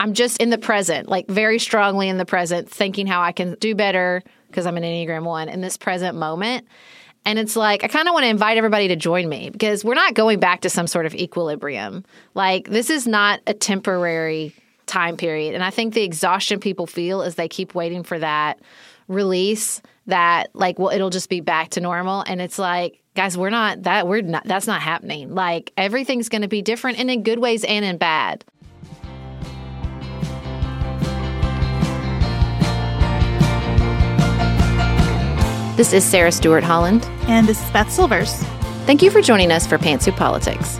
I'm just in the present, like very strongly in the present, thinking how I can do better because I'm an Enneagram 1 in this present moment. And it's like, I kind of want to invite everybody to join me because we're not going back to some sort of equilibrium. Like, this is not a temporary time period. And I think the exhaustion people feel is they keep waiting for that release that, like, well, it'll just be back to normal. And it's like, guys, we're not that, we're not, that's not happening. Like, everything's going to be different and in good ways and in bad. This is Sarah Stewart Holland. And this is Beth Silvers. Thank you for joining us for Pantsuit Politics.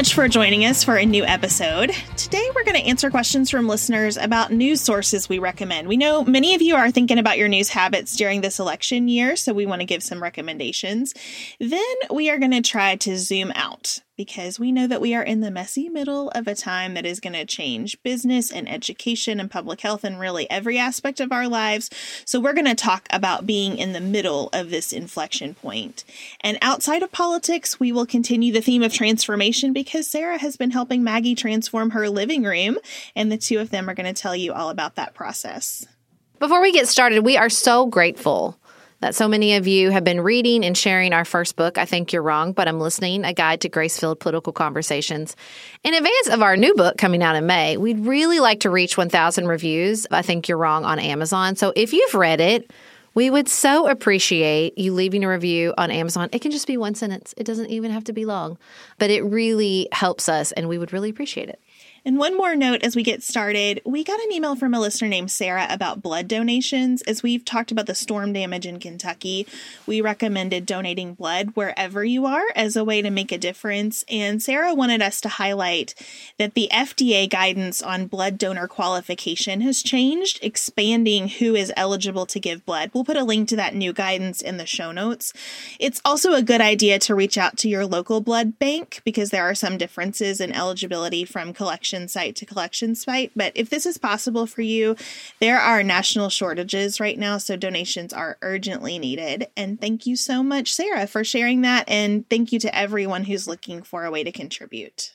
Much for joining us for a new episode. Today, we're going to answer questions from listeners about news sources we recommend. We know many of you are thinking about your news habits during this election year, so we want to give some recommendations. Then, we are going to try to zoom out because we know that we are in the messy middle of a time that is going to change business and education and public health and really every aspect of our lives. So, we're going to talk about being in the middle of this inflection point. And outside of politics, we will continue the theme of transformation because Sarah has been helping Maggie transform her living room, and the two of them are going to tell you all about that process. Before we get started, we are so grateful that so many of you have been reading and sharing our first book, I Think You're Wrong, but I'm listening, a guide to grace filled political conversations. In advance of our new book coming out in May, we'd really like to reach 1,000 reviews, I Think You're Wrong, on Amazon. So if you've read it, we would so appreciate you leaving a review on Amazon. It can just be one sentence, it doesn't even have to be long, but it really helps us, and we would really appreciate it. And one more note as we get started we got an email from a listener named Sarah about blood donations. As we've talked about the storm damage in Kentucky, we recommended donating blood wherever you are as a way to make a difference. And Sarah wanted us to highlight that the FDA guidance on blood donor qualification has changed, expanding who is eligible to give blood. We'll put a link to that new guidance in the show notes. It's also a good idea to reach out to your local blood bank because there are some differences in eligibility from collection collection site to collection site. But if this is possible for you, there are national shortages right now, so donations are urgently needed. And thank you so much, Sarah, for sharing that. And thank you to everyone who's looking for a way to contribute.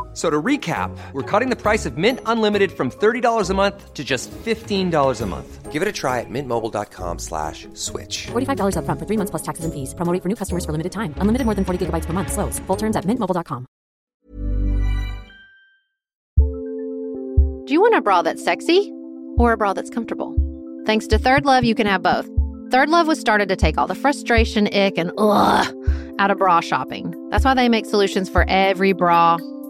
So to recap, we're cutting the price of Mint Unlimited from $30 a month to just $15 a month. Give it a try at mintmobile.com slash switch. $45 up front for three months plus taxes and fees. Promo for new customers for limited time. Unlimited more than 40 gigabytes per month. Slows. Full terms at mintmobile.com. Do you want a bra that's sexy or a bra that's comfortable? Thanks to ThirdLove, you can have both. ThirdLove was started to take all the frustration, ick, and ugh out of bra shopping. That's why they make solutions for every bra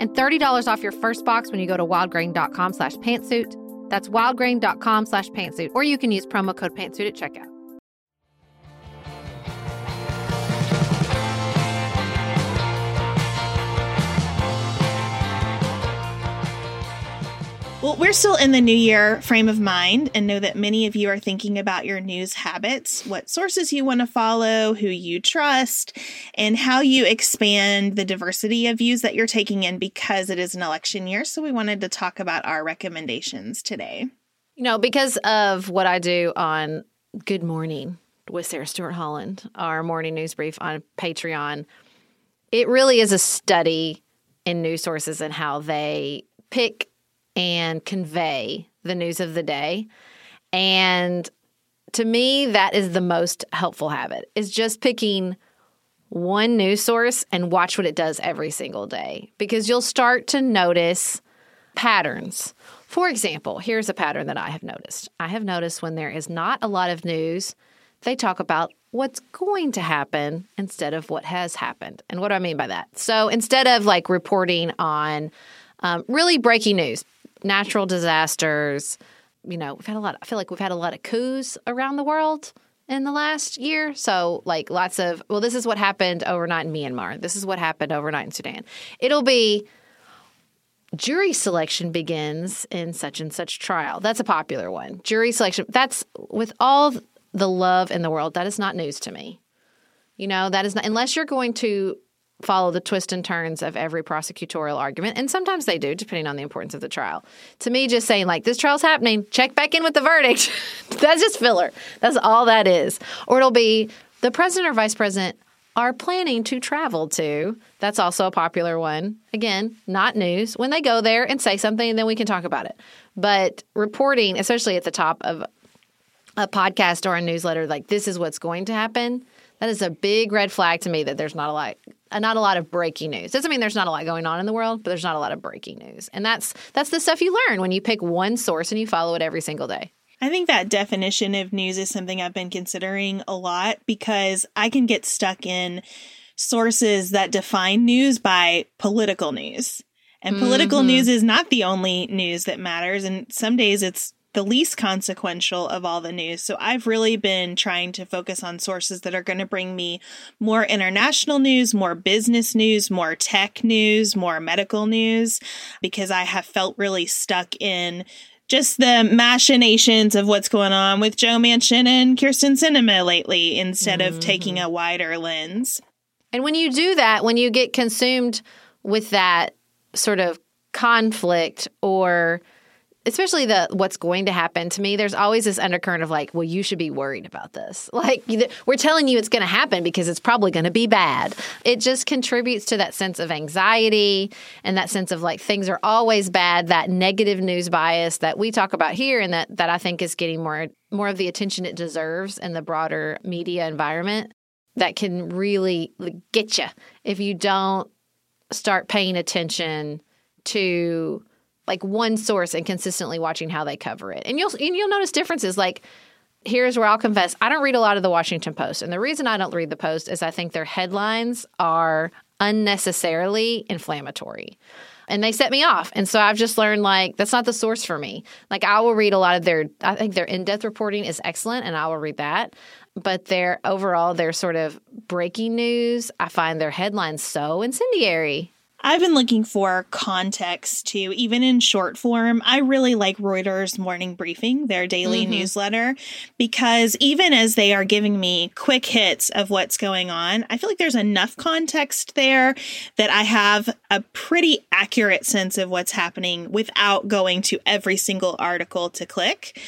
And $30 off your first box when you go to wildgrain.com slash pantsuit. That's wildgrain.com slash pantsuit. Or you can use promo code pantsuit at checkout. Well, we're still in the new year frame of mind and know that many of you are thinking about your news habits, what sources you want to follow, who you trust, and how you expand the diversity of views that you're taking in because it is an election year. So we wanted to talk about our recommendations today. You know, because of what I do on Good Morning with Sarah Stewart Holland, our morning news brief on Patreon, it really is a study in news sources and how they pick and convey the news of the day. And to me, that is the most helpful habit is just picking one news source and watch what it does every single day because you'll start to notice patterns. For example, here's a pattern that I have noticed. I have noticed when there is not a lot of news, they talk about what's going to happen instead of what has happened. And what do I mean by that? So instead of like reporting on um, really breaking news, natural disasters. You know, we've had a lot. I feel like we've had a lot of coups around the world in the last year. So, like, lots of, well, this is what happened overnight in Myanmar. This is what happened overnight in Sudan. It'll be jury selection begins in such and such trial. That's a popular one. Jury selection. That's with all the love in the world, that is not news to me. You know, that is not, unless you're going to follow the twists and turns of every prosecutorial argument. And sometimes they do, depending on the importance of the trial. To me, just saying, like, this trial's happening, check back in with the verdict. That's just filler. That's all that is. Or it'll be the president or vice president are planning to travel to. That's also a popular one. Again, not news. When they go there and say something, then we can talk about it. But reporting, especially at the top of a podcast or a newsletter, like this is what's going to happen that is a big red flag to me that there's not a lot not a lot of breaking news. Doesn't mean there's not a lot going on in the world, but there's not a lot of breaking news. And that's that's the stuff you learn when you pick one source and you follow it every single day. I think that definition of news is something I've been considering a lot because I can get stuck in sources that define news by political news. And political mm-hmm. news is not the only news that matters. And some days it's the least consequential of all the news. So I've really been trying to focus on sources that are going to bring me more international news, more business news, more tech news, more medical news, because I have felt really stuck in just the machinations of what's going on with Joe Manchin and Kyrsten Sinema lately instead mm-hmm. of taking a wider lens. And when you do that, when you get consumed with that sort of conflict or especially the what's going to happen to me there's always this undercurrent of like well you should be worried about this. Like we're telling you it's going to happen because it's probably going to be bad. It just contributes to that sense of anxiety and that sense of like things are always bad that negative news bias that we talk about here and that that I think is getting more more of the attention it deserves in the broader media environment that can really get you if you don't start paying attention to like one source and consistently watching how they cover it. And you'll and you'll notice differences like here's where I'll confess I don't read a lot of the Washington Post. And the reason I don't read the Post is I think their headlines are unnecessarily inflammatory. And they set me off. And so I've just learned like that's not the source for me. Like I will read a lot of their I think their in-depth reporting is excellent and I will read that. But their overall their sort of breaking news, I find their headlines so incendiary. I've been looking for context too, even in short form. I really like Reuters Morning Briefing, their daily mm-hmm. newsletter, because even as they are giving me quick hits of what's going on, I feel like there's enough context there that I have a pretty accurate sense of what's happening without going to every single article to click.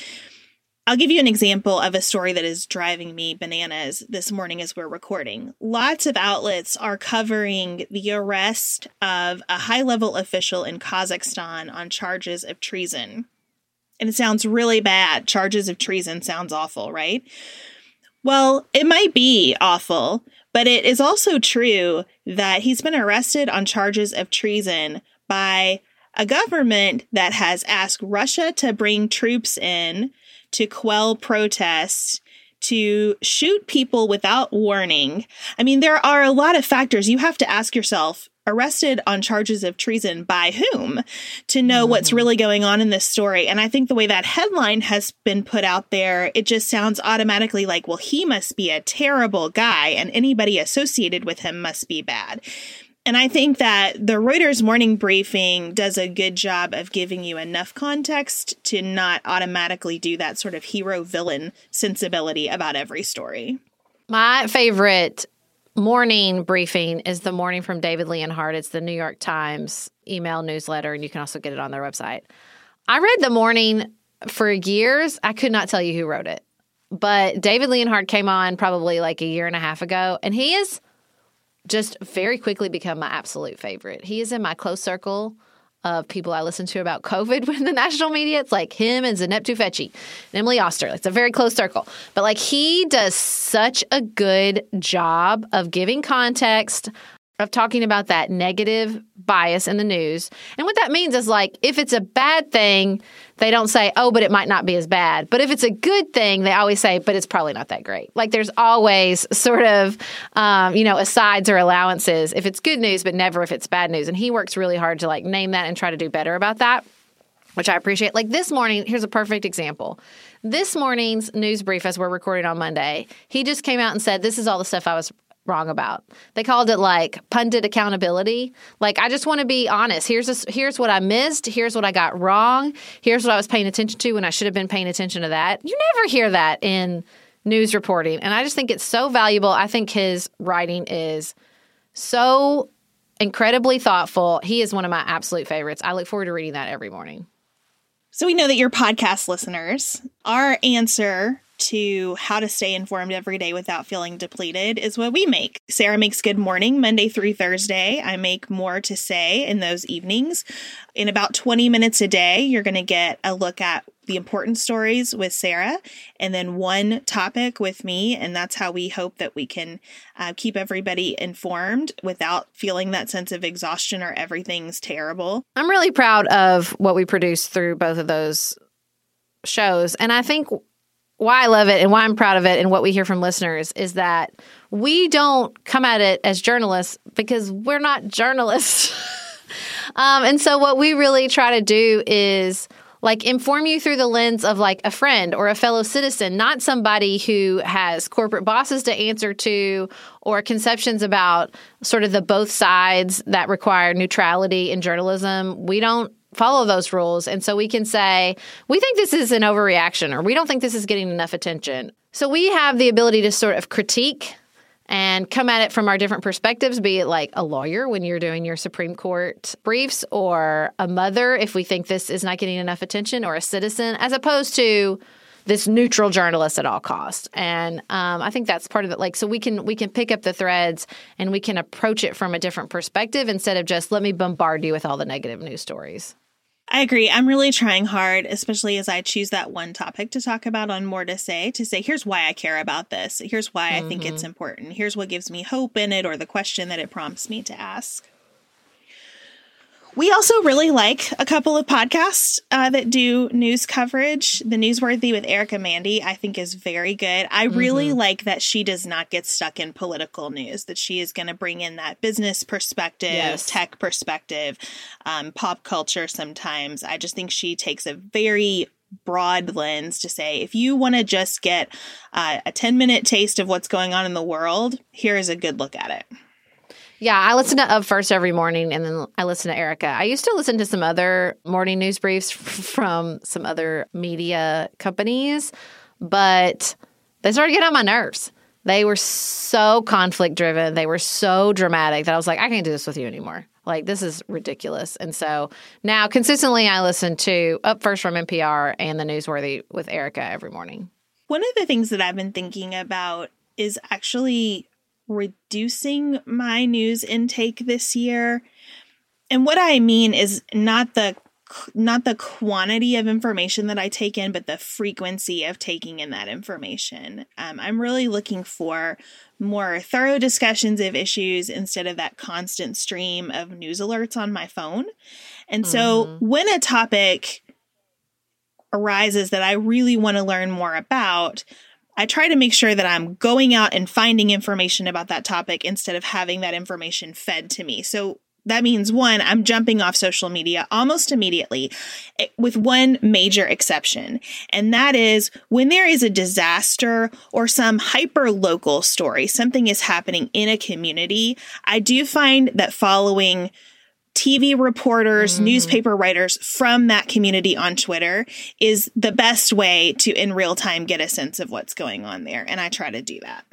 I'll give you an example of a story that is driving me bananas this morning as we're recording. Lots of outlets are covering the arrest of a high level official in Kazakhstan on charges of treason. And it sounds really bad. Charges of treason sounds awful, right? Well, it might be awful, But it is also true that he's been arrested on charges of treason by a government that has asked Russia to bring troops in to quell protests, to shoot people without warning. I mean, there are a lot of factors you have to ask yourself arrested on charges of treason by whom to know mm-hmm. what's really going on in this story. And I think the way that headline has been put out there, it just sounds automatically like, well, he must be a terrible guy and anybody associated with him must be bad. And I think that the Reuters morning briefing does a good job of giving you enough context to not automatically do that sort of hero villain sensibility about every story. My favorite morning briefing is the morning from David Leonhardt. It's the New York Times email newsletter, and you can also get it on their website. I read the morning for years. I could not tell you who wrote it, but David Leonhardt came on probably like a year and a half ago, and he is just very quickly become my absolute favorite. He is in my close circle of people I listen to about COVID with the national media. It's like him and Zeynep Tufekci and Emily Oster. It's a very close circle. But like he does such a good job of giving context, of talking about that negative bias in the news. And what that means is like if it's a bad thing, they don't say, oh, but it might not be as bad. But if it's a good thing, they always say, but it's probably not that great. Like there's always sort of, um, you know, asides or allowances if it's good news, but never if it's bad news. And he works really hard to like name that and try to do better about that which I appreciate. Like this morning, here's a perfect example. This morning's news brief, as we're recording on Monday, he just came out and said, This is all the stuff I was wrong about. They called it like pundit accountability. Like I just want to be honest. Here's a, here's what I missed. Here's what I got wrong. Here's what I was paying attention to when I should have been paying attention to that. You never hear that in news reporting, and I just think it's so valuable. I think his writing is so incredibly thoughtful. He is one of my absolute favorites. I look forward to reading that every morning. So we know that you're podcast listeners. Our answer to how to stay informed every day without feeling depleted is what we make. Sarah makes Good Morning Monday through Thursday. I make More to Say in those evenings. In about 20 minutes a day, you're going to get a look at the important stories with Sarah and then one topic with me. And that's how we hope that we can uh, keep everybody informed without feeling that sense of exhaustion or everything's terrible. I'm really proud of what we produce through both of those shows. And I think why I love it and why I'm proud of it and what we hear from listeners is that we don't come at it as journalists because we're not journalists. um, and so what we really try to do is like inform you through the lens of like a friend or a fellow citizen, not somebody who has corporate bosses to answer to or conceptions about sort of the both sides that require neutrality in journalism. We don't follow those rules. And so we can say, we think this is an overreaction or we don't think this is getting enough attention. So we have the ability to sort of critique and come at it from our different perspectives, be it like a lawyer when you're doing your Supreme Court briefs, or a mother if we think this is not getting enough attention, or a citizen, as opposed to this neutral journalist at all costs. And um, I think that's part of it. Like, so we can we can pick up the threads and we can approach it from a different perspective instead of just let me bombard you with all the negative news stories. I agree. I'm really trying hard, especially as I choose that one topic to talk about on More to Say, to say, here's why I care about this. Here's why mm-hmm. I think it's mm-hmm. important. Here's what gives me hope in it or the question that it prompts me to ask. We also really like a couple of podcasts uh, that do news coverage. The Newsworthy with Erica Mandy, I think, is very good. I really mm-hmm. like that she does not get stuck in political news, that she is going to bring in that business perspective, yes. tech perspective, um, pop culture sometimes. I just think she takes a very broad lens to say if you want to just get uh, a 10 minute taste of what's going on in the world, here is a good look at it. Yeah, I listen to Up First every morning and then I listen to Erica. I used to listen to some other morning news briefs from some other media companies, but they started getting on my nerves. They were so conflict driven, they were so dramatic that I was like, I can't do this with you anymore. Like, this is ridiculous. And so now consistently, I listen to Up First from NPR and The Newsworthy with Erica every morning. One of the things that I've been thinking about is actually reducing my news intake this year. And what I mean is not the not the quantity of information that I take in, but the frequency of taking in that information. Um, I'm really looking for more thorough discussions of issues instead of that constant stream of news alerts on my phone. And so mm-hmm. when a topic arises that I really want to learn more about, I try to make sure that I'm going out and finding information about that topic instead of having that information fed to me. So that means one, I'm jumping off social media almost immediately, eh, with one major exception. And that is when there is a disaster or some hyper local story, something is happening in a community. I do find that following TV reporters, mm. newspaper writers from that community on Twitter is the best way to in real time get a sense of what's going on there. And I try to do that.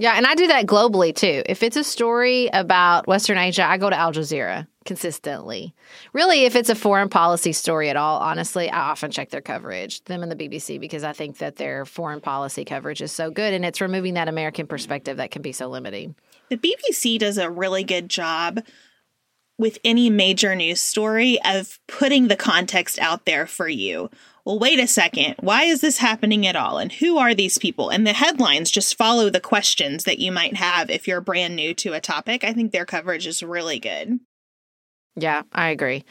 Yeah, and I do that globally too. If it's a story about Western Asia, I go to Al Jazeera consistently. Really, if it's a foreign policy story at all, honestly, I often check their coverage, them and the BBC, because I think that their foreign policy coverage is so good and it's removing that American perspective that can be so limiting. The BBC does a really good job with any major news story of putting the context out there for you well, wait a second, why is this happening at all? And who are these people? And the headlines just follow the questions that you might have if you're brand new to a topic. I think their coverage is really good. Yeah, I agree.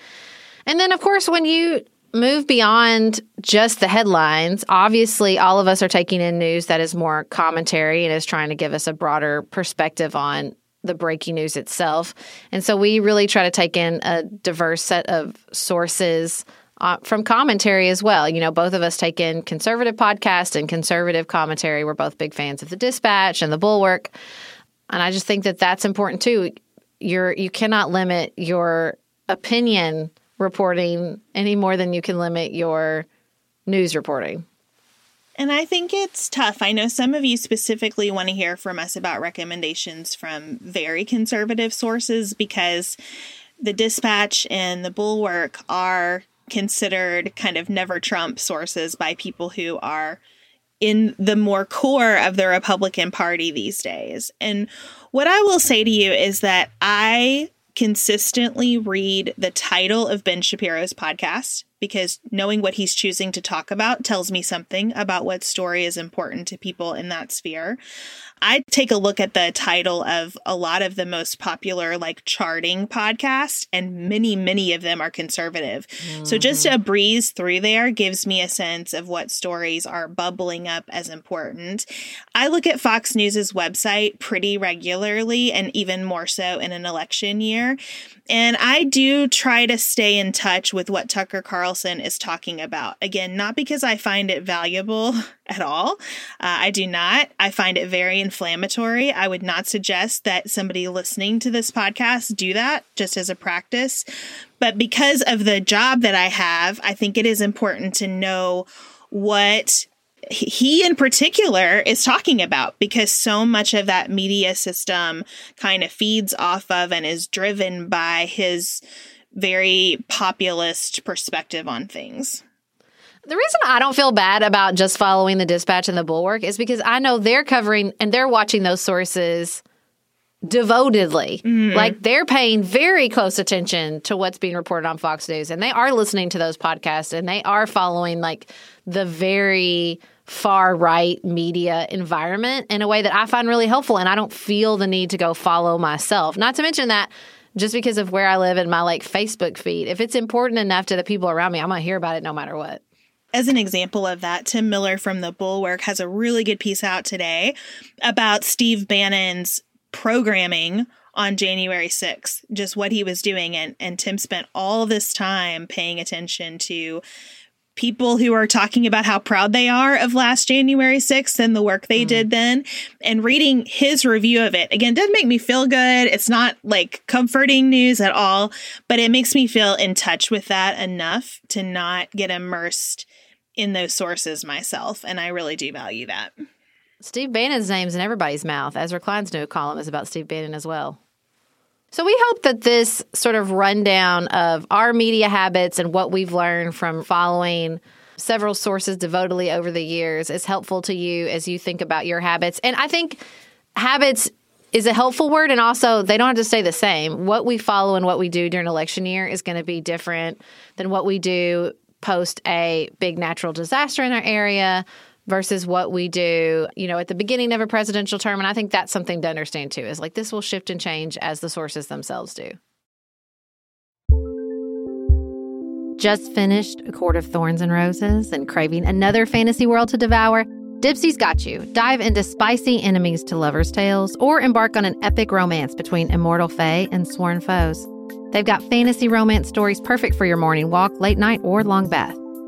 And then, of course, when you move beyond just the headlines, obviously, all of us are taking in news that is more commentary and is trying to give us a broader perspective on the breaking news itself. And so we really try to take in a diverse set of sources uh, from commentary as well. You know, both of us take in conservative podcast and conservative commentary. We're both big fans of the Dispatch and the Bulwark, and I just think that that's important too. You're you cannot limit your opinion reporting any more than you can limit your news reporting. And I think it's tough. I know some of you specifically want to hear from us about recommendations from very conservative sources because the dispatch and the bulwark are considered kind of never Trump sources by people who are in the more core of the Republican Party these days. And what I will say to you is that I consistently read the title of Ben Shapiro's podcast because knowing what he's choosing to talk about tells me something about what story is important to people in that sphere. I take a look at the title of a lot of the most popular like charting podcasts, and many, many of them are conservative. Mm-hmm. So just a breeze through there gives me a sense of what stories are bubbling up as important. I look at Fox News's website pretty regularly, and even more so in an election year. And I do try to stay in touch with what Tucker Carlson is talking about. Again, not because I find it valuable at all. Uh, I do not. I find it very inflammatory. I would not suggest that somebody listening to this podcast do that just as a practice. But because of the job that I have, I think it is important to know what he in particular is talking about because so much of that media system kind of feeds off of and is driven by his very populist perspective on things. The reason I don't feel bad about just following the dispatch and the bulwark is because I know they're covering and they're watching those sources devotedly. Mm-hmm. Like they're paying very close attention to what's being reported on Fox News and they are listening to those podcasts and they are following like the very far right media environment in a way that I find really helpful and I don't feel the need to go follow myself. Not to mention that just because of where I live in my like Facebook feed, if it's important enough to the people around me, I'm going to hear about it no matter what. As an example of that, Tim Miller from the Bulwark has a really good piece out today about Steve Bannon's programming on January 6th, just what he was doing. And, and Tim spent all this time paying attention to people who are talking about how proud they are of last January 6th and the work they mm. did then and reading his review of it. Again, doesn't make me feel good. It's not like comforting news at all, but it makes me feel in touch with that enough to not get immersed in those sources myself. And I really do value that. Steve Bannon's name's in everybody's mouth. Ezra Klein's new column is about Steve Bannon as well. So we hope that this sort of rundown of our media habits and what we've learned from following several sources devotedly over the years is helpful to you as you think about your habits. And I think habits is a helpful word. And also, they don't have to stay the same. What we follow and what we do during election year is going to be different than what we do post a big natural disaster in our area versus what we do, you know, at the beginning of a presidential term. And I think that's something to understand too is like this will shift and change as the sources themselves do. Just finished A Court of Thorns and Roses and craving another fantasy world to devour? Dipsea's got you. Dive into spicy enemies to lovers' tales or embark on an epic romance between immortal fae and sworn foes. They've got fantasy romance stories perfect for your morning walk, late night, or long bath.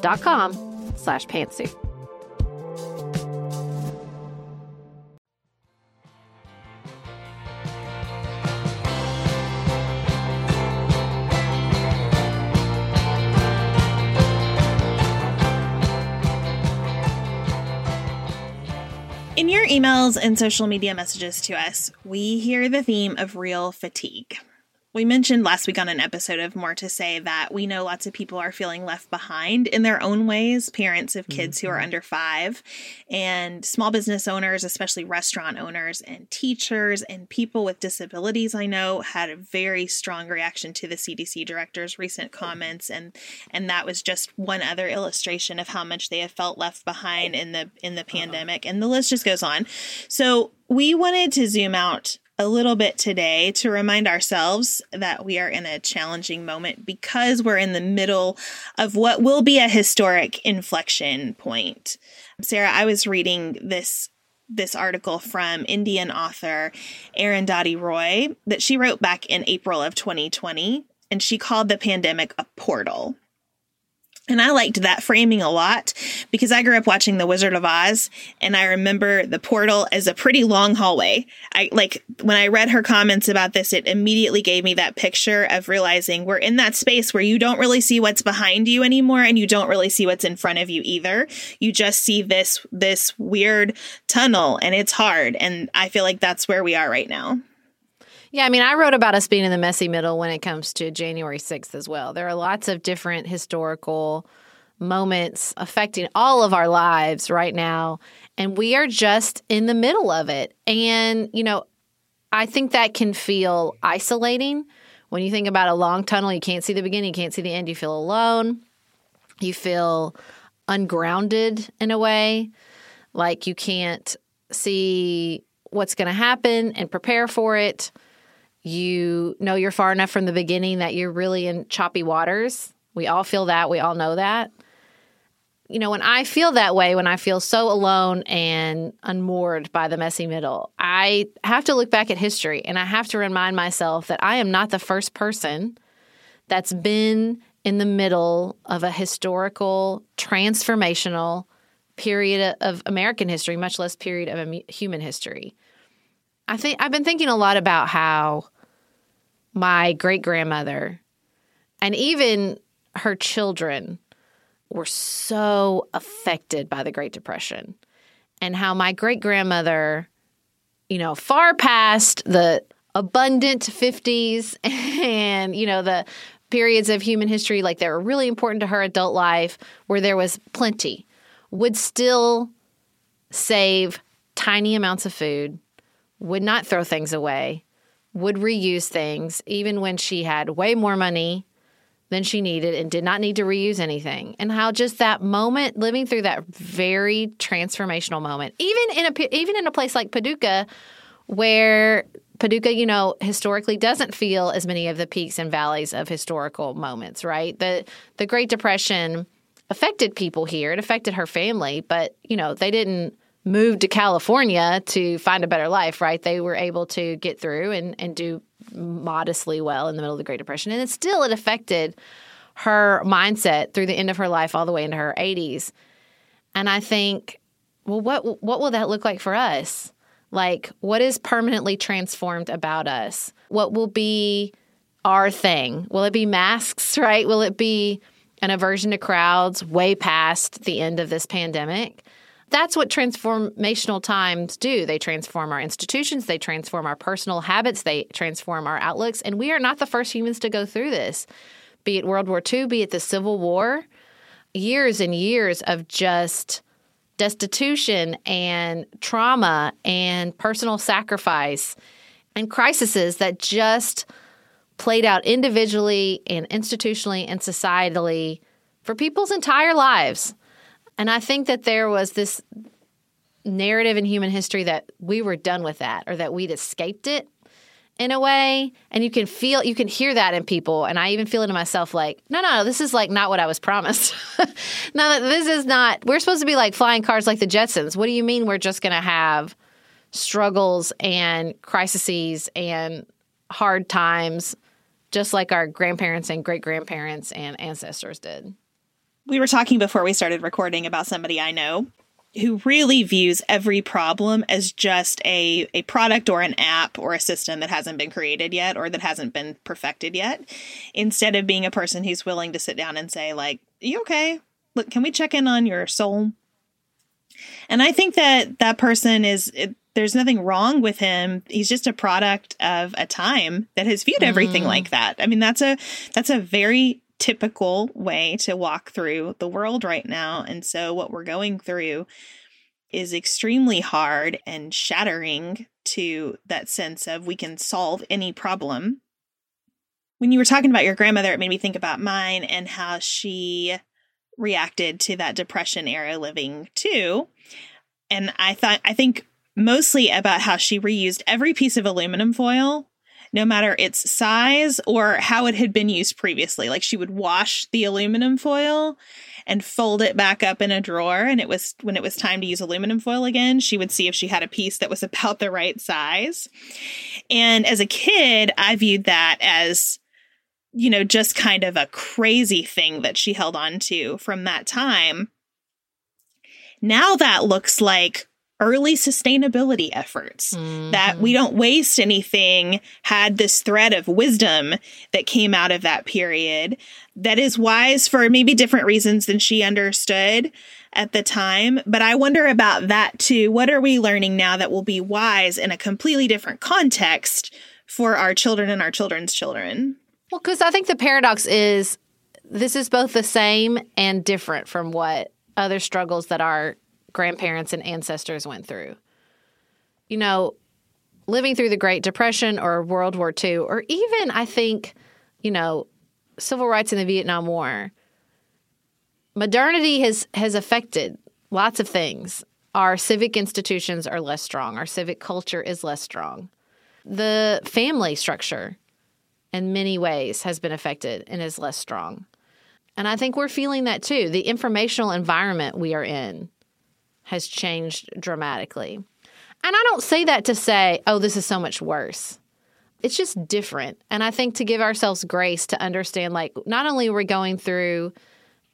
dot com slash pantsuit. In your emails and social media messages to us, we hear the theme of real fatigue. We mentioned last week on an episode of More to Say that we know lots of people are feeling left behind in their own ways, parents of kids mm-hmm. who are mm-hmm. under five, and small business owners, especially restaurant owners and teachers and people with disabilities. I know had a very strong reaction to the CDC director's recent comments, and and that was just one other illustration of how much they have felt left behind in the in the uh-huh. pandemic, and the list just goes on. So we wanted to zoom out a little bit today to remind ourselves that we are in a challenging moment because we're in the middle of what will be a historic inflection point. Sarah, I was reading this this article from Indian author Arundhati Roy that she wrote back in April of 2020 and she called the pandemic a portal. And I liked that framing a lot because I grew up watching The Wizard of Oz and I remember the portal as a pretty long hallway. I like when I read her comments about this, it immediately gave me that picture of realizing we're in that space where you don't really see what's behind you anymore and you don't really see what's in front of you either. You just see this, this weird tunnel and it's hard. And I feel like that's where we are right now. Yeah, I mean, I wrote about us being in the messy middle when it comes to January 6th as well. There are lots of different historical moments affecting all of our lives right now, and we are just in the middle of it. And, you know, I think that can feel isolating when you think about a long tunnel, you can't see the beginning, you can't see the end, you feel alone, you feel ungrounded in a way, like you can't see what's going to happen and prepare for it you know you're far enough from the beginning that you're really in choppy waters. We all feel that. We all know that. You know, when I feel that way, when I feel so alone and unmoored by the messy middle, I have to look back at history and I have to remind myself that I am not the first person that's been in the middle of a historical, transformational period of American history, much less period of human history. I think I've been thinking a lot about how my great grandmother and even her children were so affected by the Great Depression and how my great grandmother, you know, far past the abundant 50s and, you know, the periods of human history like that were really important to her adult life where there was plenty, would still save tiny amounts of food, would not throw things away, would reuse things even when she had way more money than she needed and did not need to reuse anything. And how just that moment living through that very transformational moment, even in a even in a place like Paducah where Paducah, you know, historically doesn't feel as many of the peaks and valleys of historical moments, right? The the Great Depression affected people here. It affected her family, but you know, they didn't moved to California to find a better life, right? They were able to get through and, and do modestly well in the middle of the Great Depression. And it still it affected her mindset through the end of her life all the way into her 80s. And I think, well, what what will that look like for us? Like, what is permanently transformed about us? What will be our thing? Will it be masks, right? Will it be an aversion to crowds way past the end of this pandemic? That's what transformational times do. They transform our institutions, they transform our personal habits, they transform our outlooks. And we are not the first humans to go through this, be it World War II, be it the Civil War. Years and years of just destitution and trauma and personal sacrifice and crises that just played out individually and institutionally and societally for people's entire lives. And I think that there was this narrative in human history that we were done with that or that we'd escaped it in a way. And you can feel you can hear that in people. And i even feel it in myself like no no this is like not what i was promised. No this is not we're supposed to be like flying cars like the jetsons. What do you mean we're just going to have struggles and crises and hard times just like our grandparents and great grandparents and ancestors did we were talking before we started recording about somebody I know who really views every problem as just a, a product or an app or a system that hasn't been created yet or that hasn't been perfected yet instead of being a person who's willing to sit down and say like you okay? Look can we check in on your soul? And i think that that person is it, there's nothing wrong with him. He's just a product of a time that has viewed everything mm. like that. I mean that's a that's a very typical way to walk through the world right now. And so, what we're going through is extremely hard and shattering to that sense of we can solve any problem. When you were talking about your grandmother, it made me think about mine and how she reacted to that depression era living too. And I thought, I think mostly about how she reused every piece of aluminum foil no matter its size or how it had been used previously. Like she would wash the aluminum foil and fold it back up in a drawer. And it was when it was time to use aluminum foil again, she would see if she had a piece that was about the right size. And as a kid, I viewed that as you know, just kind of a crazy thing that she held on to from that time. Now that looks like early sustainability efforts mm-hmm. that we don't waste anything had this thread of wisdom that came out of that period that is wise for maybe different reasons than she understood at the time. But i wonder about that too. What are we learning now that will be wise in a completely different context for our children and our children's children? Well because i think the paradox is this is both the same and different from what other struggles that our grandparents and ancestors went through. You know, living through the Great Depression or World War II, or even, I think, you know, civil rights in the Vietnam War, modernity has, has affected lots of things. Our civic institutions are less strong, our civic culture is less strong. The family structure, in many ways, has been affected and is less strong. And I think we're feeling that too. The informational environment we are in has changed dramatically. And I don't say that to say, oh, this is so much worse. It's just different. And I think to give ourselves grace to understand, like, not only are we going through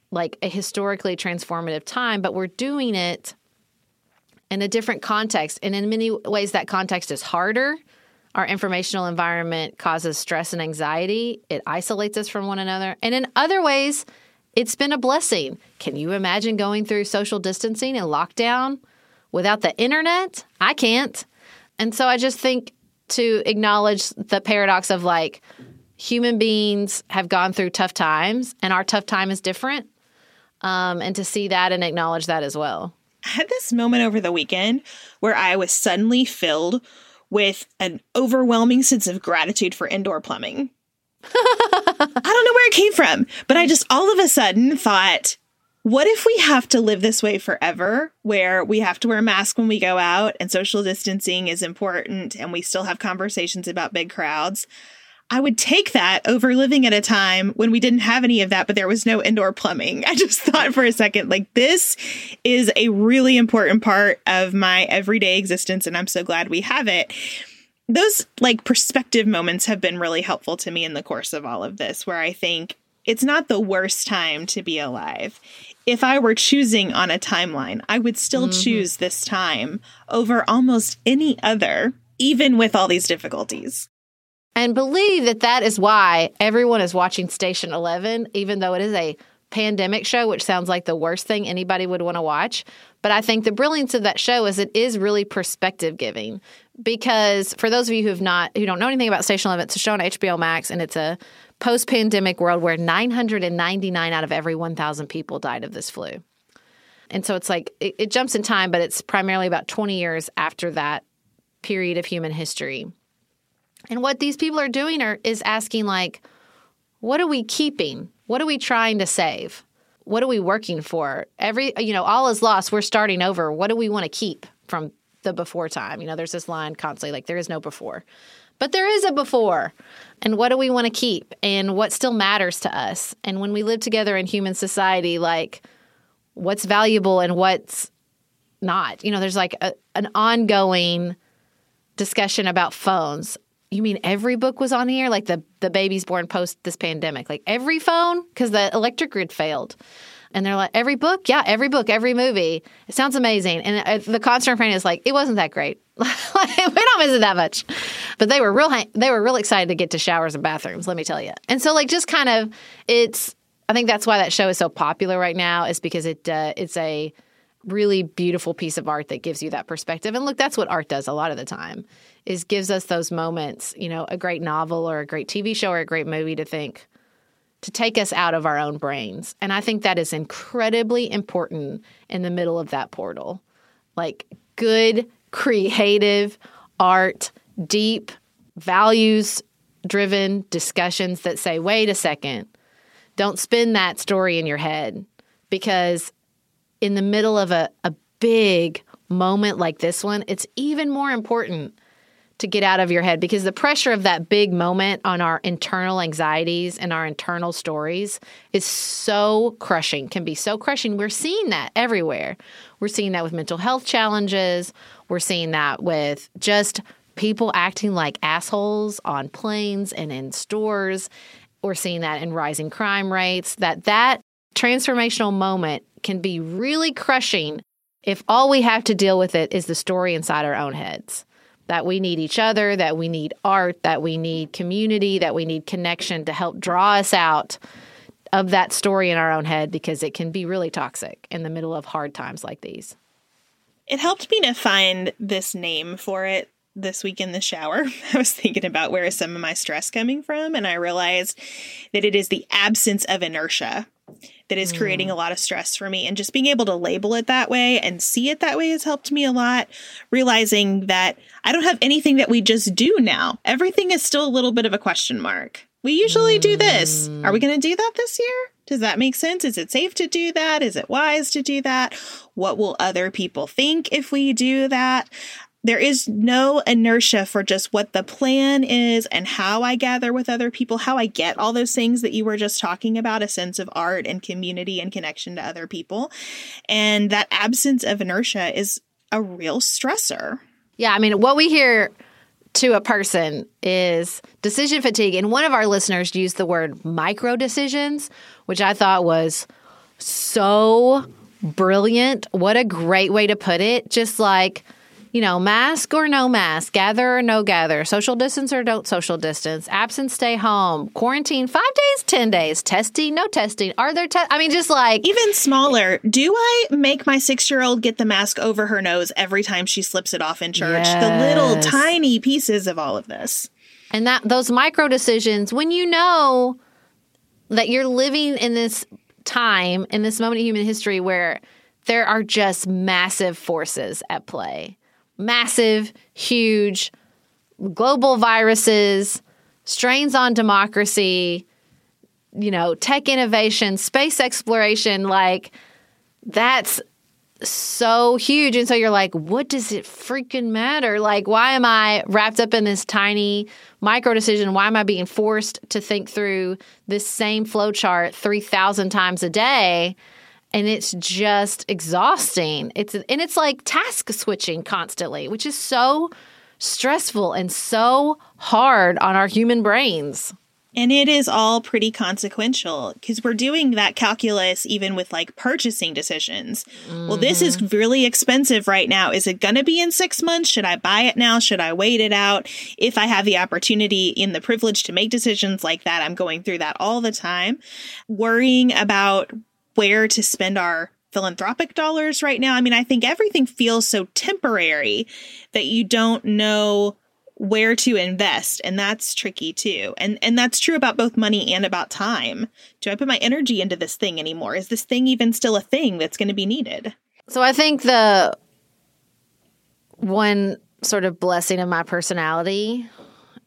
like a historically transformative time, but we're doing it in a different context. And in many ways, that context is harder. Our informational environment causes stress and anxiety, it isolates us from one another. And in other ways, it's been a blessing. Can you imagine going through social distancing and lockdown without the internet? I can't. And so I just think to acknowledge the paradox of like human beings have gone through tough times and our tough time is different. Um, and to see that and acknowledge that as well. I had this moment over the weekend where I was suddenly filled with an overwhelming sense of gratitude for indoor plumbing. I don't know where it came from, but I just all of a sudden thought, what if we have to live this way forever, where we have to wear a mask when we go out and social distancing is important and we still have conversations about big crowds? I would take that over living at a time when we didn't have any of that, but there was no indoor plumbing. I just thought for a second, like, this is a really important part of my everyday existence, and I'm so glad we have it those like perspective moments have been really helpful to me in the course of all of this, where I think it's not the worst time to be alive. If I were choosing on a timeline, I would still mm-hmm. choose this time over almost any other, even with all these difficulties. And believe that that is why everyone is watching Station 11, even though it is a pandemic show, which sounds like the worst thing anybody would want to watch. But I think the brilliance of that show is it is really perspective giving because for those of you who have not who don't know anything about Station Eleven, it's a show on HBO Max, and it's a post-pandemic world where 999 out of every 1,000 people died of this flu. And so it's like it, it jumps in time, but it's primarily about 20 years after that period of human history. And what these people are doing are is asking like, what are we keeping? What are we trying to save? What are we working for? Every you know, all is lost. We're starting over. What do we want to keep from the before time. You know, there's this line constantly like there is no before. But there is a before. And what do we want to keep? And what still matters to us? And when we live together in human society, like what's valuable and what's not? You know, there's like a, an ongoing discussion about phones. You mean every book was on here? Like the the babies born post this pandemic? Like every phone? Because the electric grid failed. And they're like, every book? Yeah, every book, every movie. It sounds amazing. And uh, the constant friend is like, it wasn't that great. we don't miss it that much. But they were real, they were real excited to get to showers and bathrooms, let me tell you. And so, like, just kind of, it's, I think that's why that show is so popular right now, is because it uh, it's a really beautiful piece of art that gives you that perspective. And look, that's what art does a lot of the time, is gives us those moments, you know, a great novel or a great TV show or a great movie to think, to take us out of our own brains. And I think that is incredibly important in the middle of that portal. Like good, creative art, deep, values driven discussions that say, wait a second, don't spin that story in your head. Because in the middle of a, a big moment like this one, it's even more important to get out of your head because the pressure of that big moment on our internal anxieties and our internal stories is so crushing, can be so crushing. We're seeing that everywhere. We're seeing that with mental health challenges. We're seeing that with just people acting like assholes on planes and in stores. we're seeing that in rising crime rates, that that transformational moment can be really crushing if all we have to deal with it is the story inside our own heads. That we need each other, that we need art, that we need community, that we need connection to help draw us out of that story in our own head because it can be really toxic in the middle of hard times like these. It helped me to find this name for it this week in the shower. I was thinking about where is some of my stress coming from, and I realized that it is the absence of inertia that is creating hmm. a lot of stress for me. And just being able to label it that way and see it that way has helped me a lot. Realizing that I don't have anything that we just do now. Everything is still a little bit of a question mark. We usually do this. Are we hmm. going to do that this year? Does that make sense? Is it safe to do that? Is it wise to do that? What will other people think if we do that? There is no inertia for just what the plan is and how I gather with other people, how I get all those things that you were just talking about a sense of art and community and connection to other people. And that absence of inertia is a real stressor. Yeah, I mean, what we hear to a person is decision fatigue. And one of our listeners used the word micro decisions, which I thought was so brilliant. What a great way to put it. Just like, you know, mask or no mask, gather or no gather, social distance or don't social distance, absence, stay home, quarantine five days, 10 days, testing, no testing. Are there tests? I mean, just like. Even smaller, do I make my six year old get the mask over her nose every time she slips it off in church? The little tiny pieces of all of this. And that those micro decisions, when you know that you're living in this time, in this moment in human history where there are just massive forces at play, massive, huge global viruses, strains on democracy, you know, tech innovation, space exploration, like that's so huge. And so you're like, what does it freaking matter? Like, why am I wrapped up in this tiny micro decision? Why am I being forced to think through this same flow chart 3,000 times a day? And it's just exhausting. It's and it's like task switching constantly, which is so stressful and so hard on our human brains. And it is all pretty consequential because we're doing that calculus even with like purchasing decisions. Well, this is mm-hmm. really expensive right now. Is it going to be in six months? Should I buy it now? Should I wait it out? If I have the opportunity in the privilege to make decisions like that, I'm going through that all the time. Worrying about where to spend our philanthropic dollars right now. I mean, I think everything feels so temporary that you don't know where to invest and that's tricky too. And and that's true about both money and about time. Do i put my energy into this thing anymore? Is this thing even still a thing that's going to be needed? So I think the one sort of blessing of my personality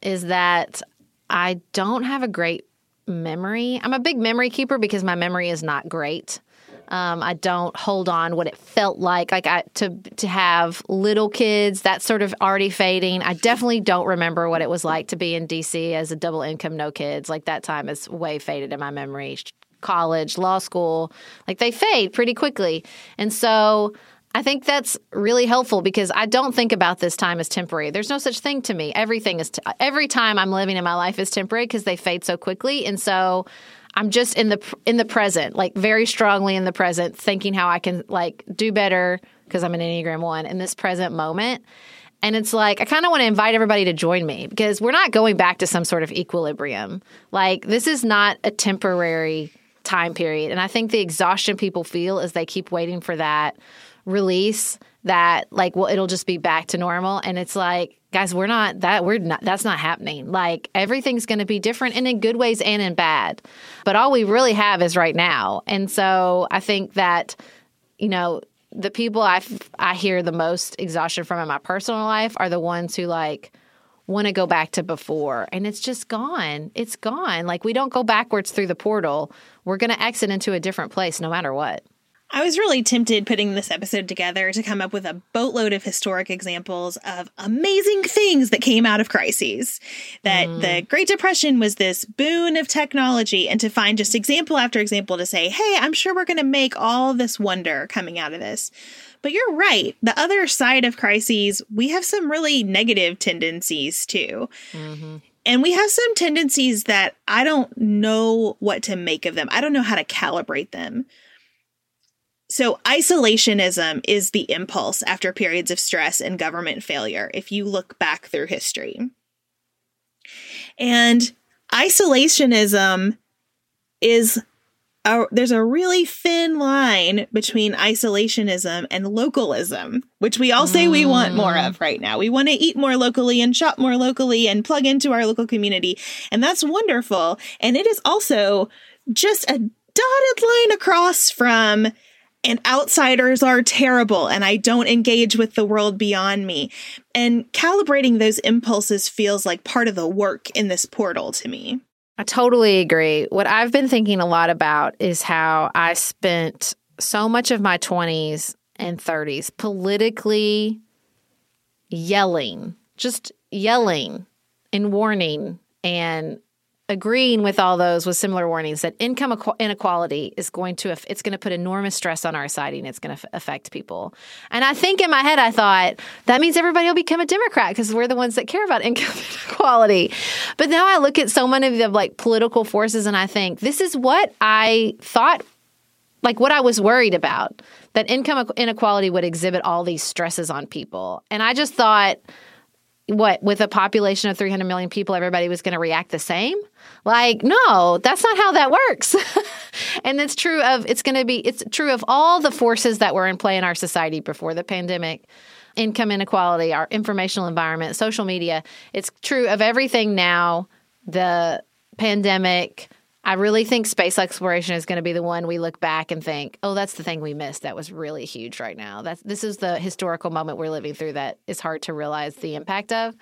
is that I don't have a great memory. I'm a big memory keeper because my memory is not great. Um, I don't hold on what it felt like, like I to to have little kids. That's sort of already fading. I definitely don't remember what it was like to be in DC as a double income, no kids. Like that time is way faded in my memory. College, law school, like they fade pretty quickly, and so I think that's really helpful because I don't think about this time as temporary. There's no such thing to me. Everything is t- every time I'm living in my life is temporary because they fade so quickly, and so I'm just in the in the present, like very strongly in the present, thinking how I can like do better because I'm an Enneagram one in this present moment. And it's like I kind of want to invite everybody to join me because we're not going back to some sort of equilibrium. Like this is not a temporary time period, and I think the exhaustion people feel is they keep waiting for that release that like well it'll just be back to normal. And it's like guys we're not that we're not that's not happening. Like everything's going to be different and in good ways and in bad. But all we really have is right now. And so i think that you know the people i i hear the most exhaustion from in my personal life are the ones who like want to go back to before. And it's just gone. It's gone. Like we don't go backwards through the portal. We're going to exit into a different place no matter what I was really tempted putting this episode together to come up with a boatload of historic examples of amazing things that came out of crises. That mm. the Great Depression was this boon of technology, and to find just example after example to say, hey, I'm sure we're going to make all this wonder coming out of this. But you're right. The other side of crises, we have some really negative tendencies too. Mm-hmm. And we have some tendencies that I don't know what to make of them. I don't know how to calibrate them. So, isolationism is the impulse after periods of stress and government failure, if you look back through history. And isolationism is a, there's a really thin line between isolationism and localism, which we all say mm. we want more of mm. right now. We want to eat more locally and shop more locally and plug into our local community. And that's wonderful. And it is also just a dotted line across from and outsiders are terrible and I don't engage with the world beyond me. And calibrating those impulses feels like part of the work in this portal to me. I totally agree. What I've been thinking a lot about is how I spent so much of my 20s and 30s politically yelling, just yelling and warning and agreeing with all those with similar warnings that income inequality is going to it's going to put enormous stress on our society and it's going to affect people. And I think in my head I thought that means everybody will become a Democrat because we're the ones that care about income inequality. But now I look at so many of the like political forces and I think this is what I thought like what I was worried about that income inequality would exhibit all these stresses on people. And I just thought what with a population of 300 million people everybody was going to react the same? Like no that's not how that works. And it's true of it's going to be it's true of all the forces that were in play in our society before the pandemic. Income inequality our informational environment social media it's true of everything now. The pandemic I really think space exploration is going to be the one we look back and think, "Oh, that's the thing we missed. That was really huge right now." That's this is the historical moment we're living through that is hard to realize the impact of.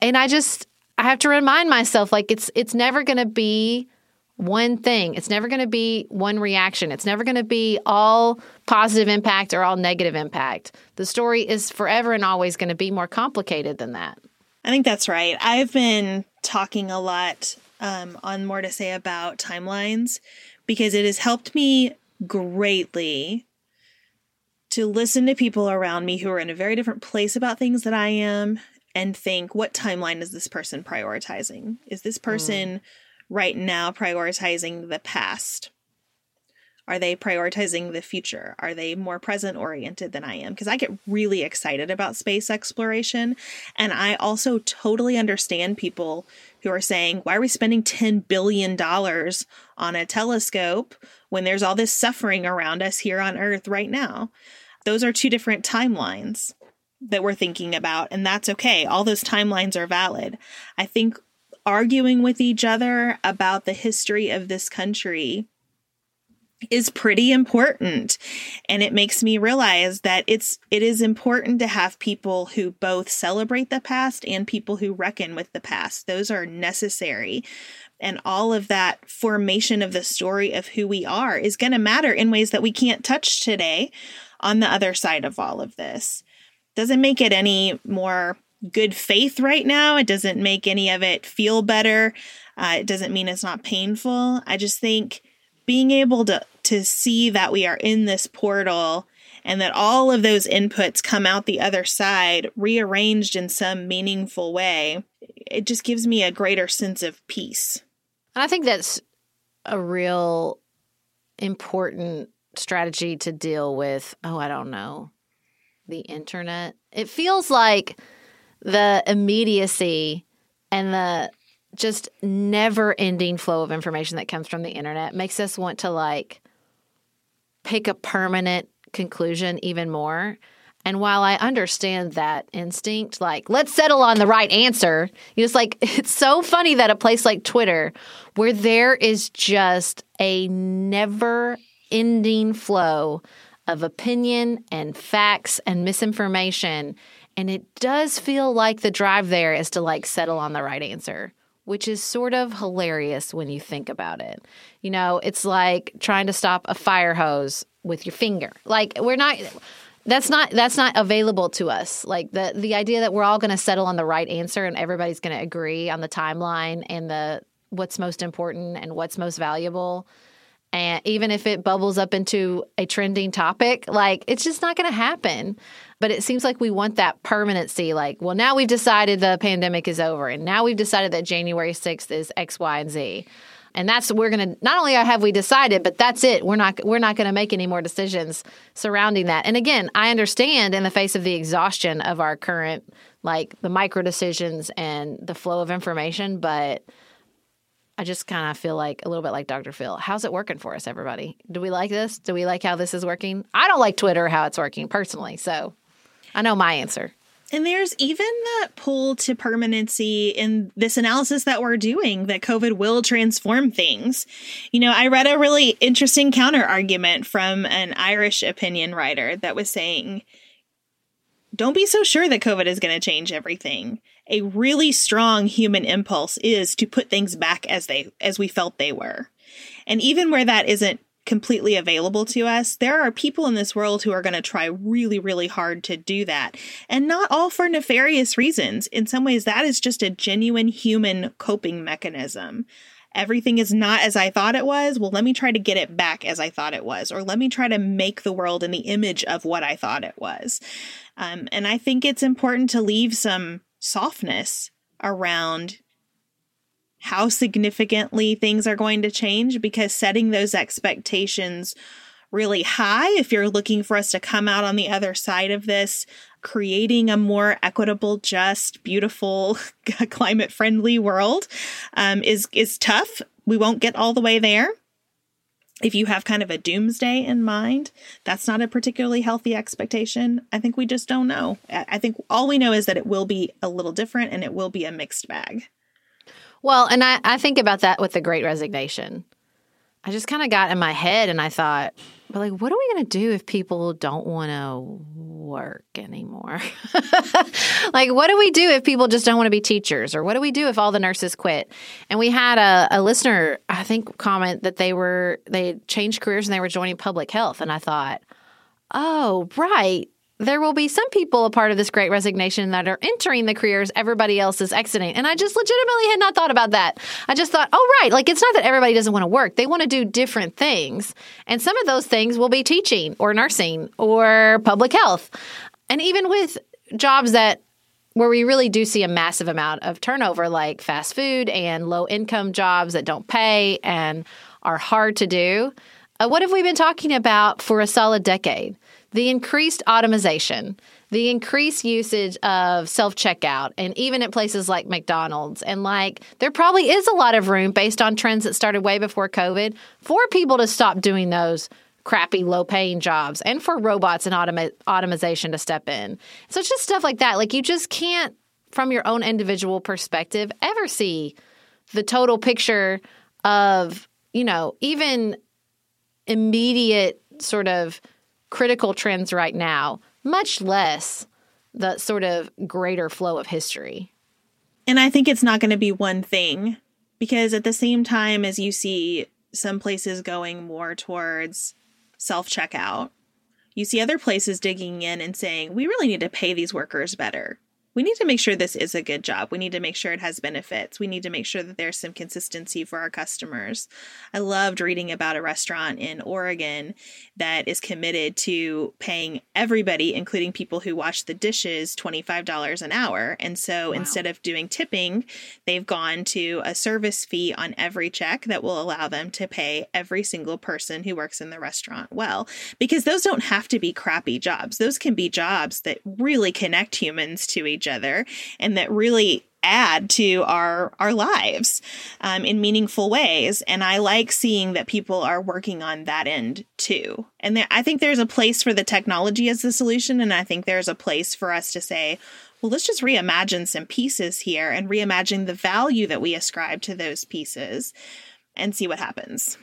And I just I have to remind myself like it's it's never going to be one thing. It's never going to be one reaction. It's never going to be all positive impact or all negative impact. The story is forever and always going to be more complicated than that. I think that's right. I've been talking a lot um, on more to say about timelines because it has helped me greatly to listen to people around me who are in a very different place about things that I am and think, what timeline is this person prioritizing? Is this person mm. right now prioritizing the past? Are they prioritizing the future? Are they more present oriented than I am? Because I get really excited about space exploration. And I also totally understand people who are saying, why are we spending $10 billion on a telescope when there's all this suffering around us here on Earth right now? Those are two different timelines that we're thinking about, and that's okay. All those timelines are valid. I think arguing with each other about the history of this country is pretty important. And it makes me realize that it's it is important to have people who both celebrate the past and people who reckon with the past. Those are necessary. And all of that formation of the story of who we are is going to matter in ways that we can't touch today on the other side of all of this. Doesn't make it any more good faith right now. It doesn't make any of it feel better. Uh, it doesn't mean it's not painful. I just think being able to to see that we are in this portal and that all of those inputs come out the other side rearranged in some meaningful way it just gives me a greater sense of peace. And i think that's a real important strategy to deal with. Oh i don't know. The internet. It feels like the immediacy and the just never ending flow of information that comes from the internet makes us want to like pick a permanent conclusion even more. And while I understand that instinct, like, let's settle on the right answer, you just like, it's so funny that a place like Twitter, where there is just a never ending flow of opinion and facts and misinformation. And it does feel like the drive there is to like settle on the right answer which is sort of hilarious when you think about it. You know, it's like trying to stop a fire hose with your finger. Like we're not that's not that's not available to us. Like the the idea that we're all going to settle on the right answer and everybody's going to agree on the timeline and the what's most important and what's most valuable And even if it bubbles up into a trending topic, like it's just not going to happen. But it seems like we want that permanency. Like, well, now we've decided the pandemic is over, and now we've decided that January 6th is X, Y, and Z and that's we're going to not only have we decided but that's it we're not we're not going to make any more decisions surrounding that and again i understand in the face of the exhaustion of our current like the micro decisions and the flow of information but i just kind of feel like a little bit like dr phil how's it working for us everybody do we like this do we like how this is working i don't like twitter how it's working personally so i know my answer and there's even that pull to permanency in this analysis that we're doing that COVID will transform things. You know, I read a really interesting counter argument from an Irish opinion writer that was saying, don't be so sure that COVID is going to change everything. A really strong human impulse is to put things back as they as we felt they were. And even where that isn't completely available to us, there are people in this world who are going to try really, really hard to do that. And not all for nefarious reasons. In some ways, that is just a genuine human coping mechanism. Everything is not as I thought it was. Well, let me try to get it back as I thought it was, or let me try to make the world in the image of what I thought it was. Um, and I think it's important to leave some softness around how significantly things are going to change because setting those expectations really high if you're looking for us to come out on the other side of this creating a more equitable just beautiful climate friendly world um, is is tough. We won't get all the way there if you have kind of a doomsday in mind that's not a particularly healthy expectation. I think we just don't know. I think all we know is that it will be a little different and it will be a mixed bag. Well, and I, I think about that with the great resignation. I just kind of got in my head and I thought, but like, what are we going to do if people don't want to work anymore? like, what do we do if people just don't want to be teachers? Or what do we do if all the nurses quit? And we had a, a listener, I think, comment that they were, they changed careers and they were joining public health. And I thought, oh, right there will be some people a part of this great resignation that are entering the careers everybody else is exiting. And I just legitimately had not thought about that. I just thought, oh, right. Like, it's not that everybody doesn't want to work, they want to do different things. And some of those things will be teaching or nursing or public health. And even with jobs that where we really do see a massive amount of turnover, like fast food and low income jobs that don't pay and are hard to do. Uh, what have we been talking about for a solid decade? The increased automation, the increased usage of self checkout, and even at places like McDonald's. And like, there probably is a lot of room based on trends that started way before COVID for people to stop doing those crappy, low paying jobs and for robots and automa- automation to step in. So it's just stuff like that. Like, you just can't, from your own individual perspective, ever see the total picture of, you know, even immediate sort of critical trends right now, much less the sort of greater flow of history. And I think it's not going to be one thing because at the same time as you see some places going more towards self checkout, you see other places digging in and saying, we really need to pay these workers better we need to make sure this is a good job. We need to make sure it has benefits. We need to make sure that there's some consistency for our customers. I loved reading about a restaurant in Oregon that is committed to paying everybody, including people who wash the dishes, $25 an hour. And so wow. instead of doing tipping, they've gone to a service fee on every check that will allow them to pay every single person who works in the restaurant well. Because those don't have to be crappy jobs, those can be jobs that really connect humans to each each other and that really add to our our lives um, in meaningful ways. And i like seeing that people are working on that end too. And i think there's a place for the technology as the solution. And i think there's a place for us to say well let's just reimagine some pieces here and reimagine the value that we ascribe to those pieces and see what happens.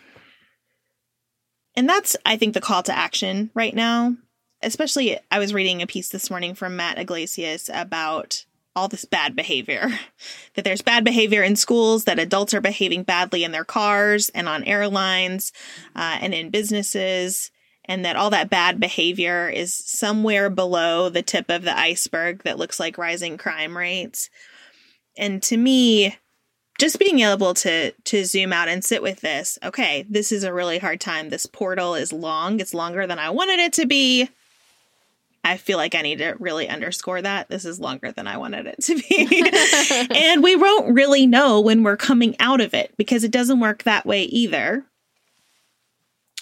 And that's i think the call to action right now especially I was reading a piece this morning from Matt Yglesias about all this bad behavior. that there's bad behavior in schools, that adults are behaving badly in their cars and on airlines uh, and in businesses, and that all that bad behavior is somewhere below the tip of the iceberg that looks like rising crime rates. And to me, just being able to to zoom out and sit with this okay this is a really hard time this portal is long it's longer than i wanted it to be i feel like i need to really underscore that. This is longer than i wanted it to be. And we won't really know when we're coming out of it because it doesn't work that way either.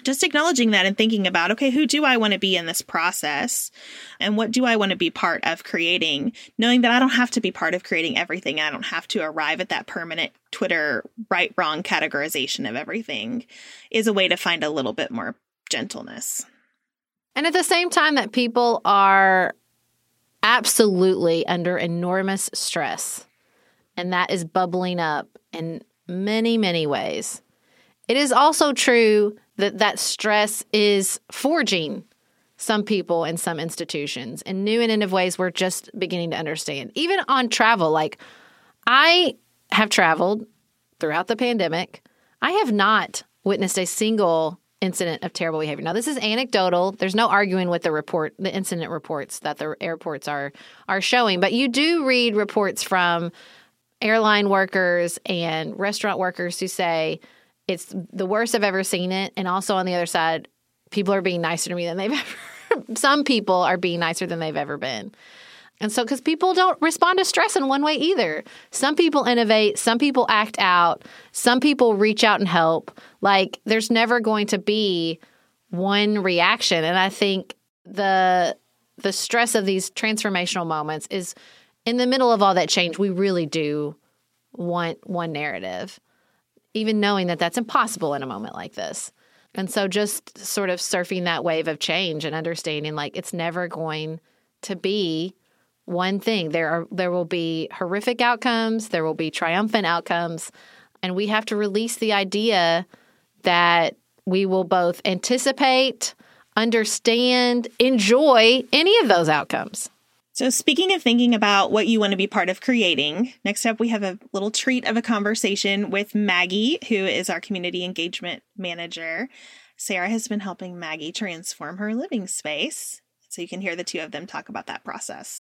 Just acknowledging that and thinking about okay who do i want to be in this process? And what do i want to be part of creating? Knowing that i don't have to be part of creating everything. I don't have to arrive at that permanent twitter right wrong categorization of everything is a way to find a little bit more gentleness and at the same time that people are absolutely under enormous stress and that is bubbling up in many many ways it is also true that that stress is forging some people in some institutions in new and innovative ways we're just beginning to understand. Even on travel, like I have traveled throughout the pandemic. I have not witnessed a single incident of terrible behavior. Now, this is anecdotal. There's no arguing with the report, the incident reports that the airports are are showing, but you do read reports from airline workers and restaurant workers who say it's the worst I've ever seen it. And also on the other side, people are being nicer to me than they've ever. some people are being nicer than they've ever been. And so, because people don't respond to stress in one way either. Some people innovate, some people act out, some people reach out and help. Like, there's never going to be one reaction. And I think the the stress of these transformational moments is in the middle of all that change, we really do want one narrative even knowing that that's impossible in a moment like this. And so just sort of surfing that wave of change and understanding like it's never going to be one thing. There are there will be horrific outcomes, there will be triumphant outcomes, and we have to release the idea that we will both anticipate, understand, enjoy any of those outcomes. So, speaking of thinking about what you want to be part of creating, next up we have a little treat of a conversation with Maggie, who is our community engagement manager. Sarah has been helping Maggie transform her living space. So, you can hear the two of them talk about that process.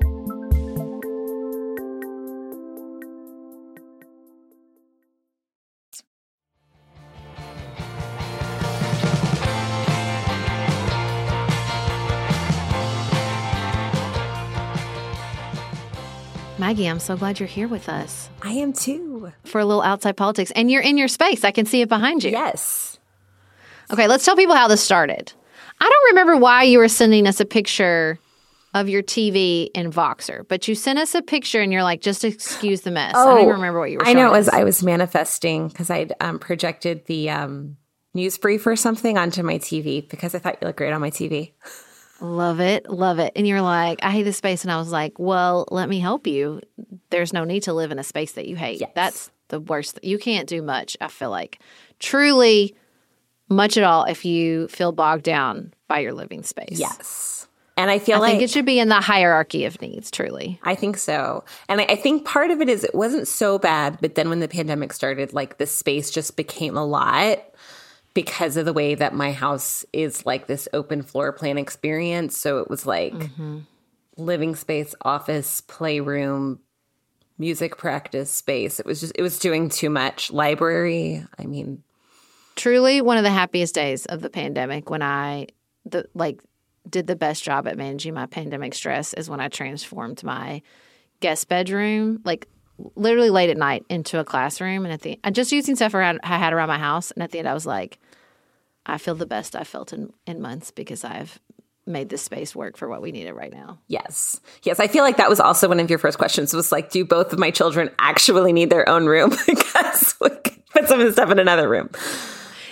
Maggie, I'm so glad you're here with us I am too. for a little outside politics. And you're in your space. I can see it behind you. Yes. Okay, let's tell people how this started. I don't remember why you were sending us a picture of your TV in Voxer, but you sent us a picture and you're like, just excuse the mess. Oh, I don't even remember what you were Oh, I know it was. us. I was manifesting because I'd um, projected the um, news brief or something onto my TV because I thought you looked great on my TV. Love it, love it. And you're like, I hate this space. And I was like, well, let me help you. There's no need to live in a space that you hate. Yes. That's the worst. You can't do much, I feel like. Truly, much at all if you feel bogged down by your living space. Yes, and I feel I like think it should be in the hierarchy of needs, truly. I think so. And I, I think part of it is it wasn't so bad, but then when the pandemic started, like the space just became a lot because of the way that my house is like this open floor plan experience. So it was like mm-hmm. living space, office, playroom, music practice space. It was just, it was doing too much. Library. I mean, truly one of the happiest days of the pandemic when I the like did the best job at managing my pandemic stress is when I transformed my guest bedroom like literally late at night into a classroom and at the I just using stuff around I had around my house and at the end I was like I feel the best I felt in in months because I've made this space work for what we needed right now. yes. Yes. I feel like that was also one of your first questions was like, do both of my children actually need their own room? because we could put some of the stuff in another room.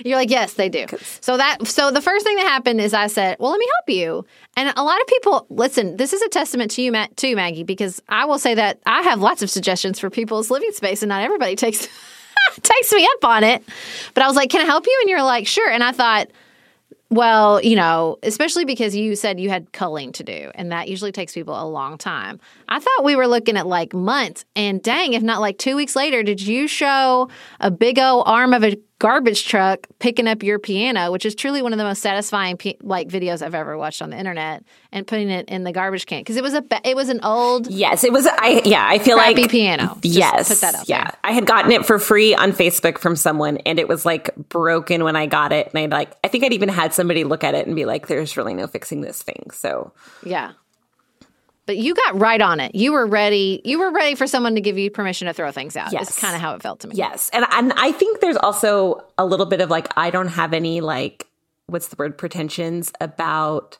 You're like, yes, they do. So that so the first thing that happened is I said, well, let me help you. And a lot of people listen. This is a testament to you, Matt, too, Maggie, because I will say that I have lots of suggestions for people's living space, and not everybody takes takes me up on it. But I was like, can I help you? And you're like, sure. And I thought. Well, you know, especially because you said you had culling to do, and that usually takes people a long time. I thought we were looking at like months, and dang, if not like two weeks later, did you show a big old arm of a garbage truck picking up your piano, which is truly one of the most satisfying like videos I've ever watched on the internet, and putting it in the garbage can because it was a it was an old Yes, it was. I yeah, I feel like piano. Just yes, put that out yeah. there. I had gotten it for free on Facebook from someone, and it was like broken when I got it. And I like, I think I'd even had somebody look at it and be like, "There's really no fixing this thing." So Yeah. But you got right on it. You were ready. You were ready for someone to give you permission to throw things out. Yes. It's kind of how it felt to me. yes, and and I think there's also a little bit of like I don't have any like what's the word pretensions about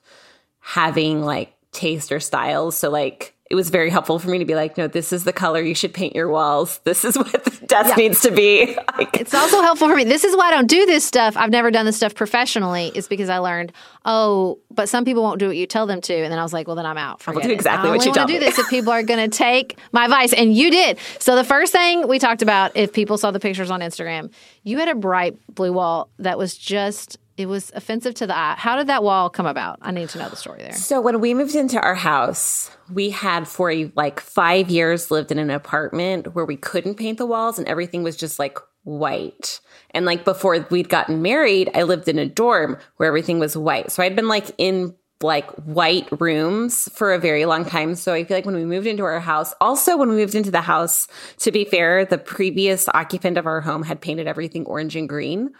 having like taste or styles. So like. It was very helpful for me to be like, no, this is the color you should paint your walls. This is what the desk needs to be. Like, It's also helpful for me. This is why I don't do this stuff. I've never done this stuff professionally. Is because I learned, oh, but some people won't do what you tell them to, and then I was like, well, then I'm out. will Forget do it. exactly I what you tell do me. this if people are going to take my advice, and you did. So the first thing we talked about, if people saw the pictures on Instagram, you had a bright blue wall that was just. It was offensive to the eye. How did that wall come about? I need to know the story there. So when we moved into our house, we had for like five years lived in an apartment where we couldn't paint the walls and everything was just like white. And like before we'd gotten married, I lived in a dorm where everything was white. So I'd been like in like white rooms for a very long time. So I feel like when we moved into our house, also when we moved into the house, to be fair, the previous occupant of our home had painted everything orange and green.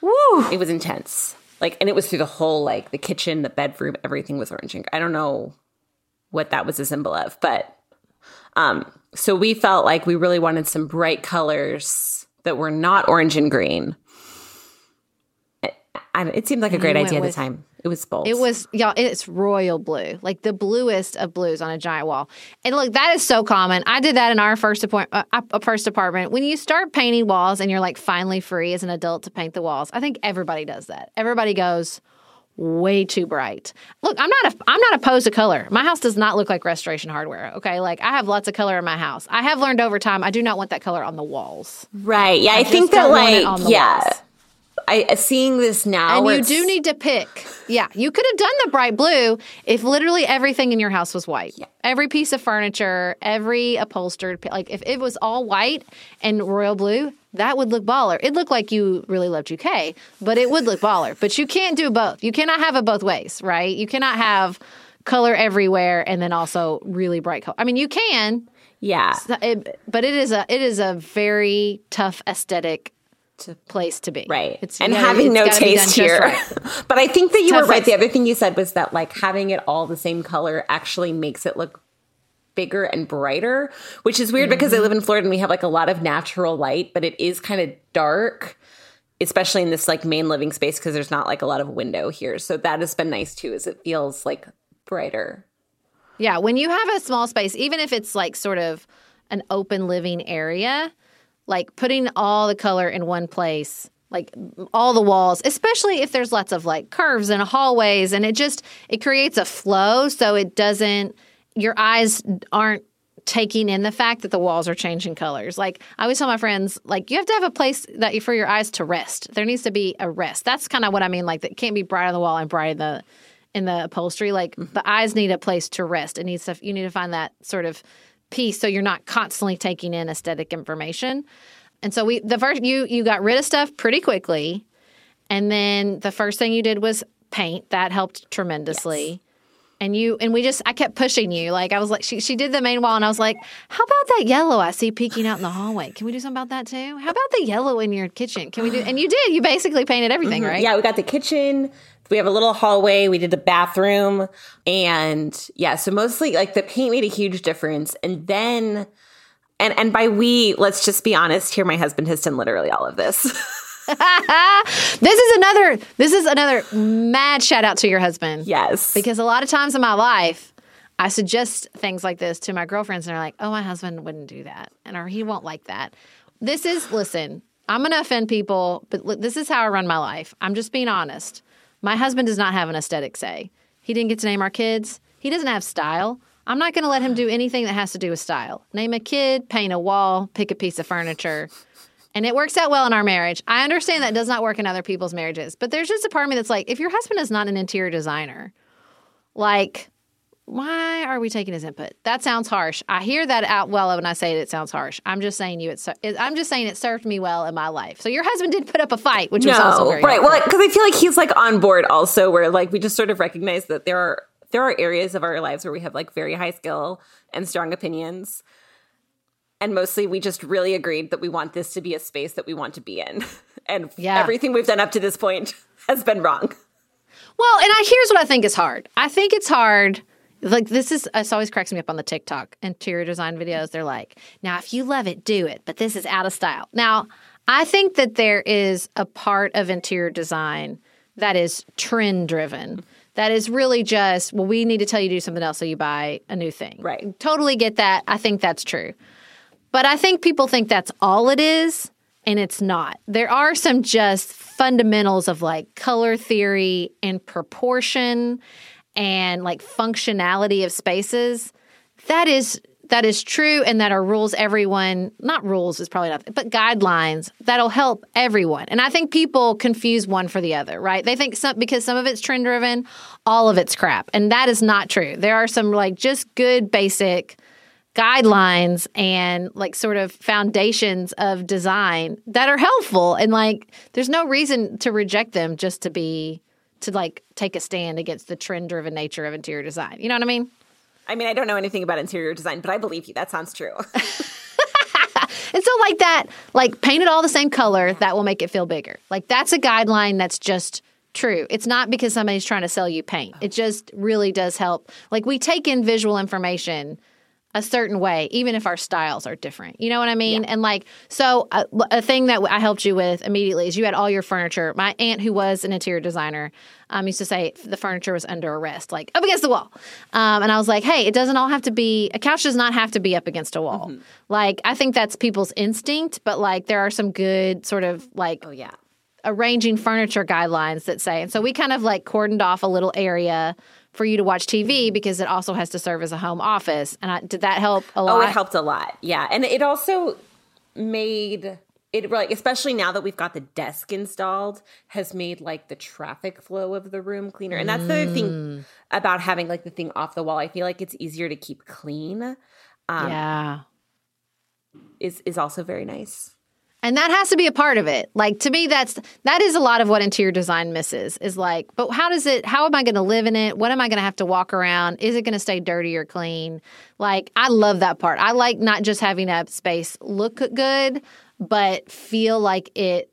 Woo! It was intense. Like, and it was through the whole, like the kitchen, the bedroom, everything was orange and green. I don't know what that was a symbol of, but um, so we felt like we really wanted some bright colors that were not orange and green. I don't- it seemed like a great idea at the time. It was bold. It was y'all. It's royal blue, like the bluest of blues on a giant wall. And look, that is so common. I did that in our first appoint, uh, uh, first apartment. When you start painting walls and you're like finally free as an adult to paint the walls, I think everybody does that. Everybody goes way too bright. Look, I'm not a, I'm not opposed to color. My house does not look like restoration hardware. Okay, like I have lots of color in my house. I have learned over time I do not want that color on the walls. right. Yeah, I, just think that don't want it on like yeah. walls. I uh, seeing this now, And you do need to pick. Yeah, you could have done the bright blue if literally everything in your house was white. Yeah. Every piece of furniture, every upholstered, like if it was all white and royal blue, that would look baller. It'd look like you really loved UK, but it would look baller. But you can't do both. You cannot have it both ways, right? You cannot have color everywhere and then also really bright color. I mean, you can, yeah. it, but it is a it is a very tough aesthetic place to be. Right. It's and gotta- having no gotta be done taste here. right. but I think that you Tough were right. The other thing you said was that like having it all the same color actually makes it look bigger and brighter, which is weird because I live mm-hmm. in Florida and we have like a lot of natural light, but it is kind of dark. Especially in this like main living space because there's not like a lot of window here. So that has been nice too, is it feels like brighter. Yeah, when you have a small space, even if it's like sort of an open living area, like putting all the color in one place, like all the walls, especially if there's lots of like curves and hallways and it just it creates a flow so it doesn't your eyes aren't taking in the fact that the walls are changing colors. Like I always tell my friends, like you have to have a place that you, for your eyes to rest. There needs to be a rest. That's kind of what I mean. Like it can't be bright on the wall and bright in the in the upholstery. Like mm-hmm. the eyes need a place to rest. It needs to. You need to find that sort of peace so you're not constantly taking in aesthetic information. And so we the first you you got rid of stuff pretty quickly, and then the first thing you did was paint. That helped tremendously. And you and we just I kept pushing you. Like I was like she she did the main wall and I was like, How about that yellow I see peeking out in the hallway? Can we do something about that too? How about the yellow in your kitchen? Can we do and you did. You basically painted everything, mm-hmm. right? Yeah, we got the kitchen. We have a little hallway. We did the bathroom. And yeah, so mostly like the paint made a huge difference. And then and and by we, let's just be honest here, my husband has done literally all of this. This is another this is another mad shout out to your husband. yes. Because a lot of times in my life, I suggest things like this to my girlfriends, and they're like, "Oh, my husband wouldn't do that, and or he won't like that." This is listen. I'm going to offend people, but this is how I run my life. I'm just being honest. My husband does not have an aesthetic say. He didn't get to name our kids. He doesn't have style. I'm not going to let him do anything that has to do with style. Name a kid, paint a wall, pick a piece of furniture. And it works out well in our marriage. I understand that does not work in other people's marriages, but there's just a part of me that's like, if your husband is not an interior designer, like, why are we taking his input? That sounds harsh. I hear that out well when I say it. It sounds harsh. I'm just saying you. It, I'm just saying it served me well in my life. So your husband did put up a fight, which was also very right. helpful. Well, because I feel like he's like on board also, where like we just sort of recognize that there are there are areas of our lives where we have like very high skill and strong opinions. And mostly we just really agreed that we want this to be a space that we want to be in. And Yeah. everything we've done up to this point has been wrong. Well, and I here's what I think is hard. I think it's hard. Like this is this always cracks me up on the TikTok interior design videos. They're like, now if you love it, do it, but this is out of style. Now, I think that there is a part of interior design that is trend driven. That is really just, well, we need to tell you to do something else so you buy a new thing. Right. Totally get that. I think that's true. But I think people think that's all it is, and it's not. There are some just fundamentals of like color theory and proportion and like functionality of spaces. That is that is true and that are rules everyone not rules is probably not but guidelines that'll help everyone. And i think people confuse one for the other right? They think some because some of it's trend driven all of it's crap. And that is not true. There are some like just good basic guidelines and like sort of foundations of design that are helpful. And like there's no reason to reject them just to be to like take a stand against the trend driven nature of interior design you know what i mean I mean, I don't know anything about interior design, but I believe you. That sounds true. And so, like that, like paint it all the same color, that will make it feel bigger. Like that's a guideline that's just true. It's not because somebody's trying to sell you paint. It just really does help. Like we take in visual information a certain way, even if our styles are different. You know what I mean? And like, so uh, a thing that I helped you with immediately is you had all your furniture. My aunt, who was an interior designer, um, used to say the furniture was under arrest, like up against the wall. Um, and I was like, hey, it doesn't all have to be, a couch does not have to be up against a wall. Like, I think that's people's instinct, but like, there are some good sort of like, Oh yeah. arranging furniture guidelines that say. And so we kind of like cordoned off a little area for you to watch TV because it also has to serve as a home office. And I, did that help a lot? Oh, it helped a lot. Yeah. And it also made it like especially now that we've got the desk installed has made like the traffic flow of the room cleaner. And that's the other Mm. thing about having like the thing off the wall. I feel like it's easier to keep clean. Um yeah. is is also very nice. And that has to be a part of it. Like to me, that's that is a lot of what interior design misses. Is like, but how does it? How am I going to live in it? What am I going to have to walk around? Is it going to stay dirty or clean? Like, I love that part. I like not just having a space look good, but feel like it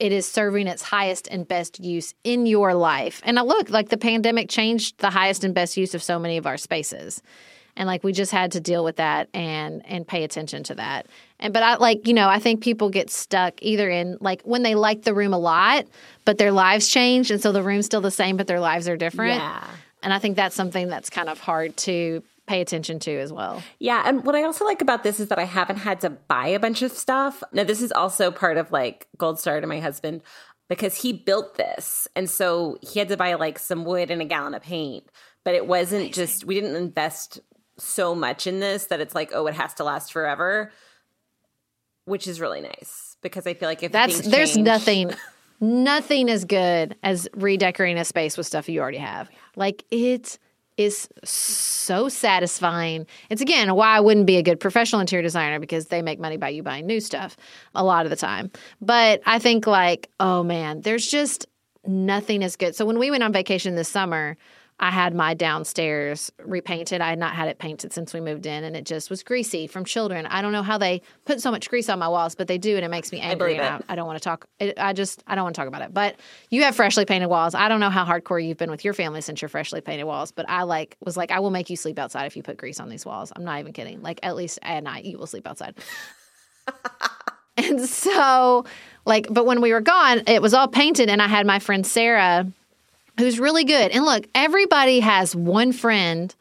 it is serving its highest and best use in your life. And I look like the pandemic changed the highest and best use of so many of our spaces. And like we just had to deal with that and and pay attention to that. And but I like, you know, I think people get stuck either in like when they like the room a lot, but their lives change and so the room's still the same but their lives are different. Yeah. And I think that's something that's kind of hard to pay attention to as well. Yeah, and what I also like about this is that I haven't had to buy a bunch of stuff. Now, this is also part of like Gold Star to my husband because he built this. And so he had to buy like some wood and a gallon of paint. But it wasn't just, we didn't invest so much in this that it's like, oh, it has to last forever, which is really nice because I feel like if That's there's change- nothing nothing as good as redecorating a space with stuff you already have. Like it is so satisfying. It's again why I wouldn't be a good professional interior designer because they make money by you buying new stuff a lot of the time. But I think like, oh man, there's just nothing as good. So when we went on vacation this summer, I had my downstairs repainted. I had not had it painted since we moved in, and it just was greasy from children. I don't know how they put so much grease on my walls, but they do, and it makes me angry. it. I, I don't want to talk. It, I just I don't want to talk about it. But you have freshly painted walls. I don't know how hardcore you've been with your family since your freshly painted walls, but I like was like I will make you sleep outside if you put grease on these walls. I'm not even kidding. Like at least at night you will sleep outside. and so like but when we were gone it was all painted and i had my friend sarah who's really good. And look everybody has one friend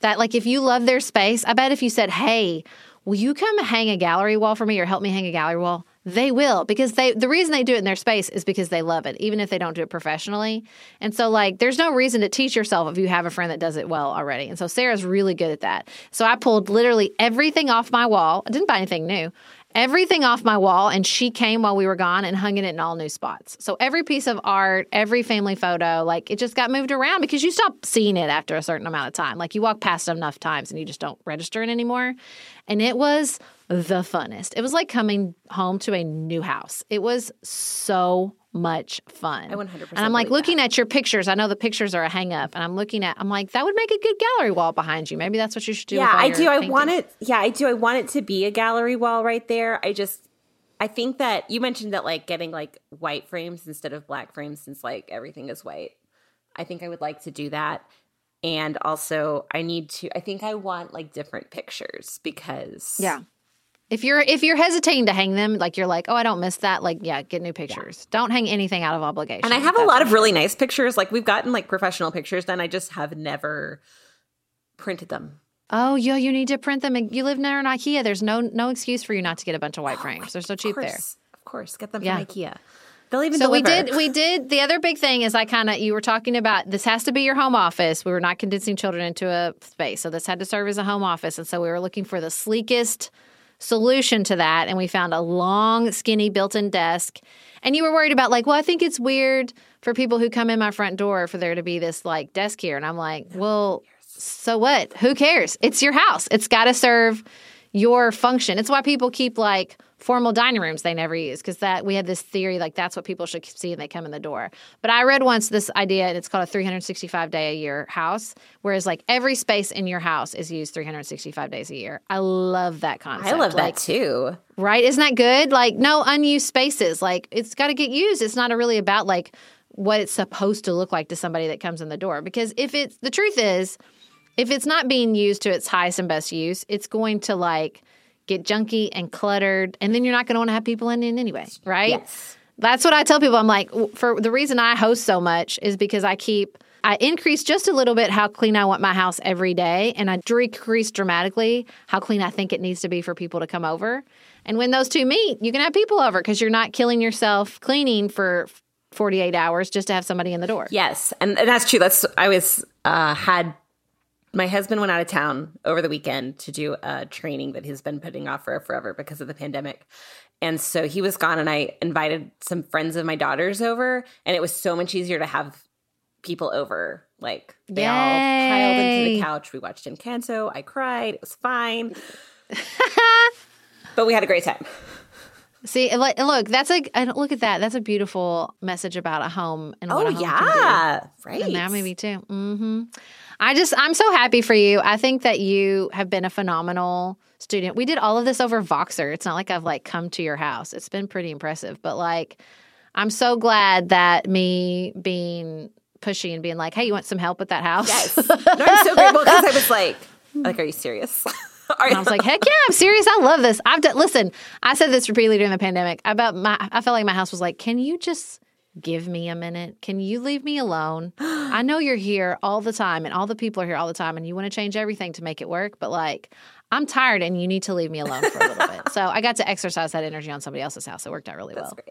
that like if you love their space i bet if you said hey will you come hang a gallery wall for me or help me hang a gallery wall? They will because they the reason they do it in their space is because they love it even if they don't do it professionally. And so like there's no reason to teach yourself if you have a friend that does it well already. And so sarah's really good at that. So i pulled literally everything off my wall. I didn't buy anything new everything off my wall and she came while we were gone and hung it in all new spots. So every piece of art every family photo like it just got moved around because you stop seeing it after a certain amount of time. Like you walk past it enough times and you just don't register it anymore. And it was the funnest. It was like coming home to a new house. It was so much fun I 100% and i'm like looking at your pictures i know the pictures are a hang up and i'm looking at i'm like that would make a good gallery wall behind you maybe that's what you should do with Yeah, I do. I paintings. want it. Yeah, I do. I want it to be a gallery wall right there. I just, I think that you mentioned that like getting like white frames instead of black frames since like everything is white. I think I would like to do that. And also, I need to, I think I want like different pictures because. Yeah. If you're if you're hesitating to hang them, like you're like, oh, I don't miss that. Like, yeah, get new pictures. Don't hang anything out of obligation. And I have a lot of really nice pictures. Like we've gotten like professional pictures done. I just have never printed them. Oh, yo, you need to print them. And you live near an IKEA. There's no no excuse for you not to get a bunch of white frames. They're so cheap of there. Of course, get them Yeah. from IKEA. They'll even So we did we did the other big thing is I kind of you were talking about this has to be your home office. We were not condensing children into a space. So this had to serve as a home office and so we were looking for the sleekest solution to that and we found a long skinny built-in desk. And you were worried about like, well, I think it's weird for people who come in my front door for there to be this like desk here and I'm like, well, so what? Who cares? It's your house. It's got to serve your function. It's why people keep like formal dining rooms they never use because that we had this theory like that's what people should see when they come in the door. But I read once this idea and it's called a 365 day a year house, whereas like every space in your house is used 365 days a year. I love that concept. I love Like, that too. Right? Isn't that good? Like no unused spaces. Like it's got to get used. It's not really about like what it's supposed to look like to somebody that comes in the door because if it's the truth is if it's not being used to its highest and best use, it's going to like get junky and cluttered, and then you're not going to want to have people in it anyway, right? Yes. That's what I tell people. I'm like, for the reason I host so much is because I keep, I increase just a little bit how clean I want my house every day, and I decrease dramatically how clean I think it needs to be for people to come over. And when those two meet, you can have people over because you're not killing yourself cleaning for 48 hours just to have somebody in the door. Yes, and, and that's true. That's I was uh, had my husband went out of town over the weekend to do a training that he's been putting off for forever because of the pandemic. And so he was gone, and I invited some friends of my daughter's over, and it was so much easier to have people over. Like they all piled into the couch. We watched Encanto. I cried. It was fine, but we had a great time. See, like, look, that's a and look at that. That's a beautiful message about a home and what Oh a home yeah, right. And that maybe too. hmm I just, I'm so happy for you. I think that you have been a phenomenal student. We did all of this over Voxer. It's not like I've like come to your house. It's been pretty impressive. But like, I'm so glad that me being pushy and being like, "Hey, you want some help with that house?" Yes. No, I'm so grateful because I was like, like, are you serious? And I was like, heck yeah, I'm serious. I love this. I've done, listen, I said this repeatedly during the pandemic. About my, I felt like my house was like, can you just give me a minute? Can you leave me alone? I know you're here all the time and all the people are here all the time and you want to change everything to make it work, but like, I'm tired and you need to leave me alone for a little bit. So I got to exercise that energy on somebody else's house. It worked out really well. great.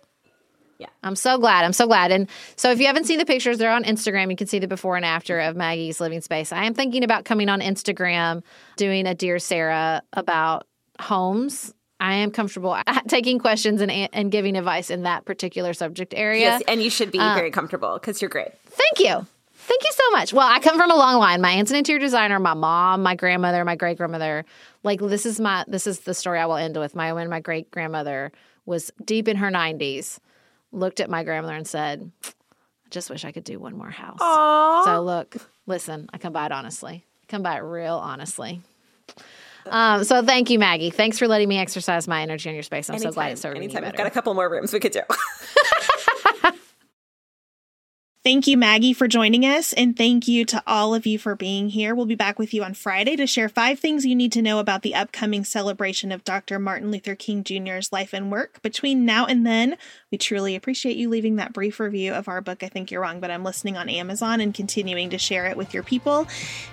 I'm so glad. I'm so glad. And so if you haven't seen the pictures, they're on Instagram. You can see the before and after of Maggie's living space. I am thinking about coming on Instagram, doing a Dear Sarah about homes. I am comfortable taking questions and, and giving advice in that particular subject area. yes, and you should be uh, very comfortable because you're great. Thank you. Thank you so much. Well, I come from a long line. My aunt's an interior designer, my mom, my grandmother, my great grandmother. Like this is my this is the story I will end with. My when my great grandmother was deep in her 90s, looked at my grandmother and said, I just wish I could do one more house. So look, listen, I come by it honestly. I come by it real honestly. Um, so thank you, Maggie. Thanks for letting me exercise my energy on your space. I'm so glad it's serving anytime. We've got a couple more rooms we could do. Thank you, Maggie, for joining us. And thank you to all of you for being here. We'll be back with you on Friday to share five things you need to know about the upcoming celebration of Dr. Martin Luther King Jr.'s life and work. Between now and then, we truly appreciate you leaving that brief review of our book, I Think You're Wrong, but I'm listening on Amazon and continuing to share it with your people.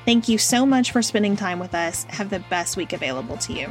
Thank you so much for spending time with us. Have the best week available to you.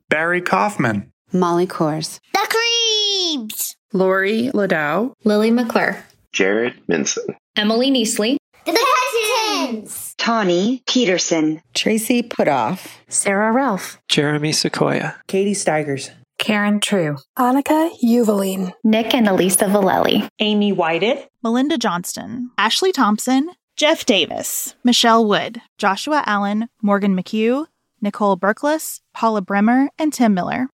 Barry Kaufman, Molly Kors, The Creeps, Lori Ladow, Lily McClure, Jared Minson, Emily Neasley, The Hesitons, Tawny Peterson, Tracy Putoff, Sarah Ralph, Jeremy Sequoia, Katie Steigers, Karen True, Annika Uvaline, Nick and Elisa Valelli, Amy Whited, Melinda Johnston, Ashley Thompson, Jeff Davis, Michelle Wood, Joshua Allen, Morgan McHugh, Nicole Berkless, Paula Bremer, and Tim Miller.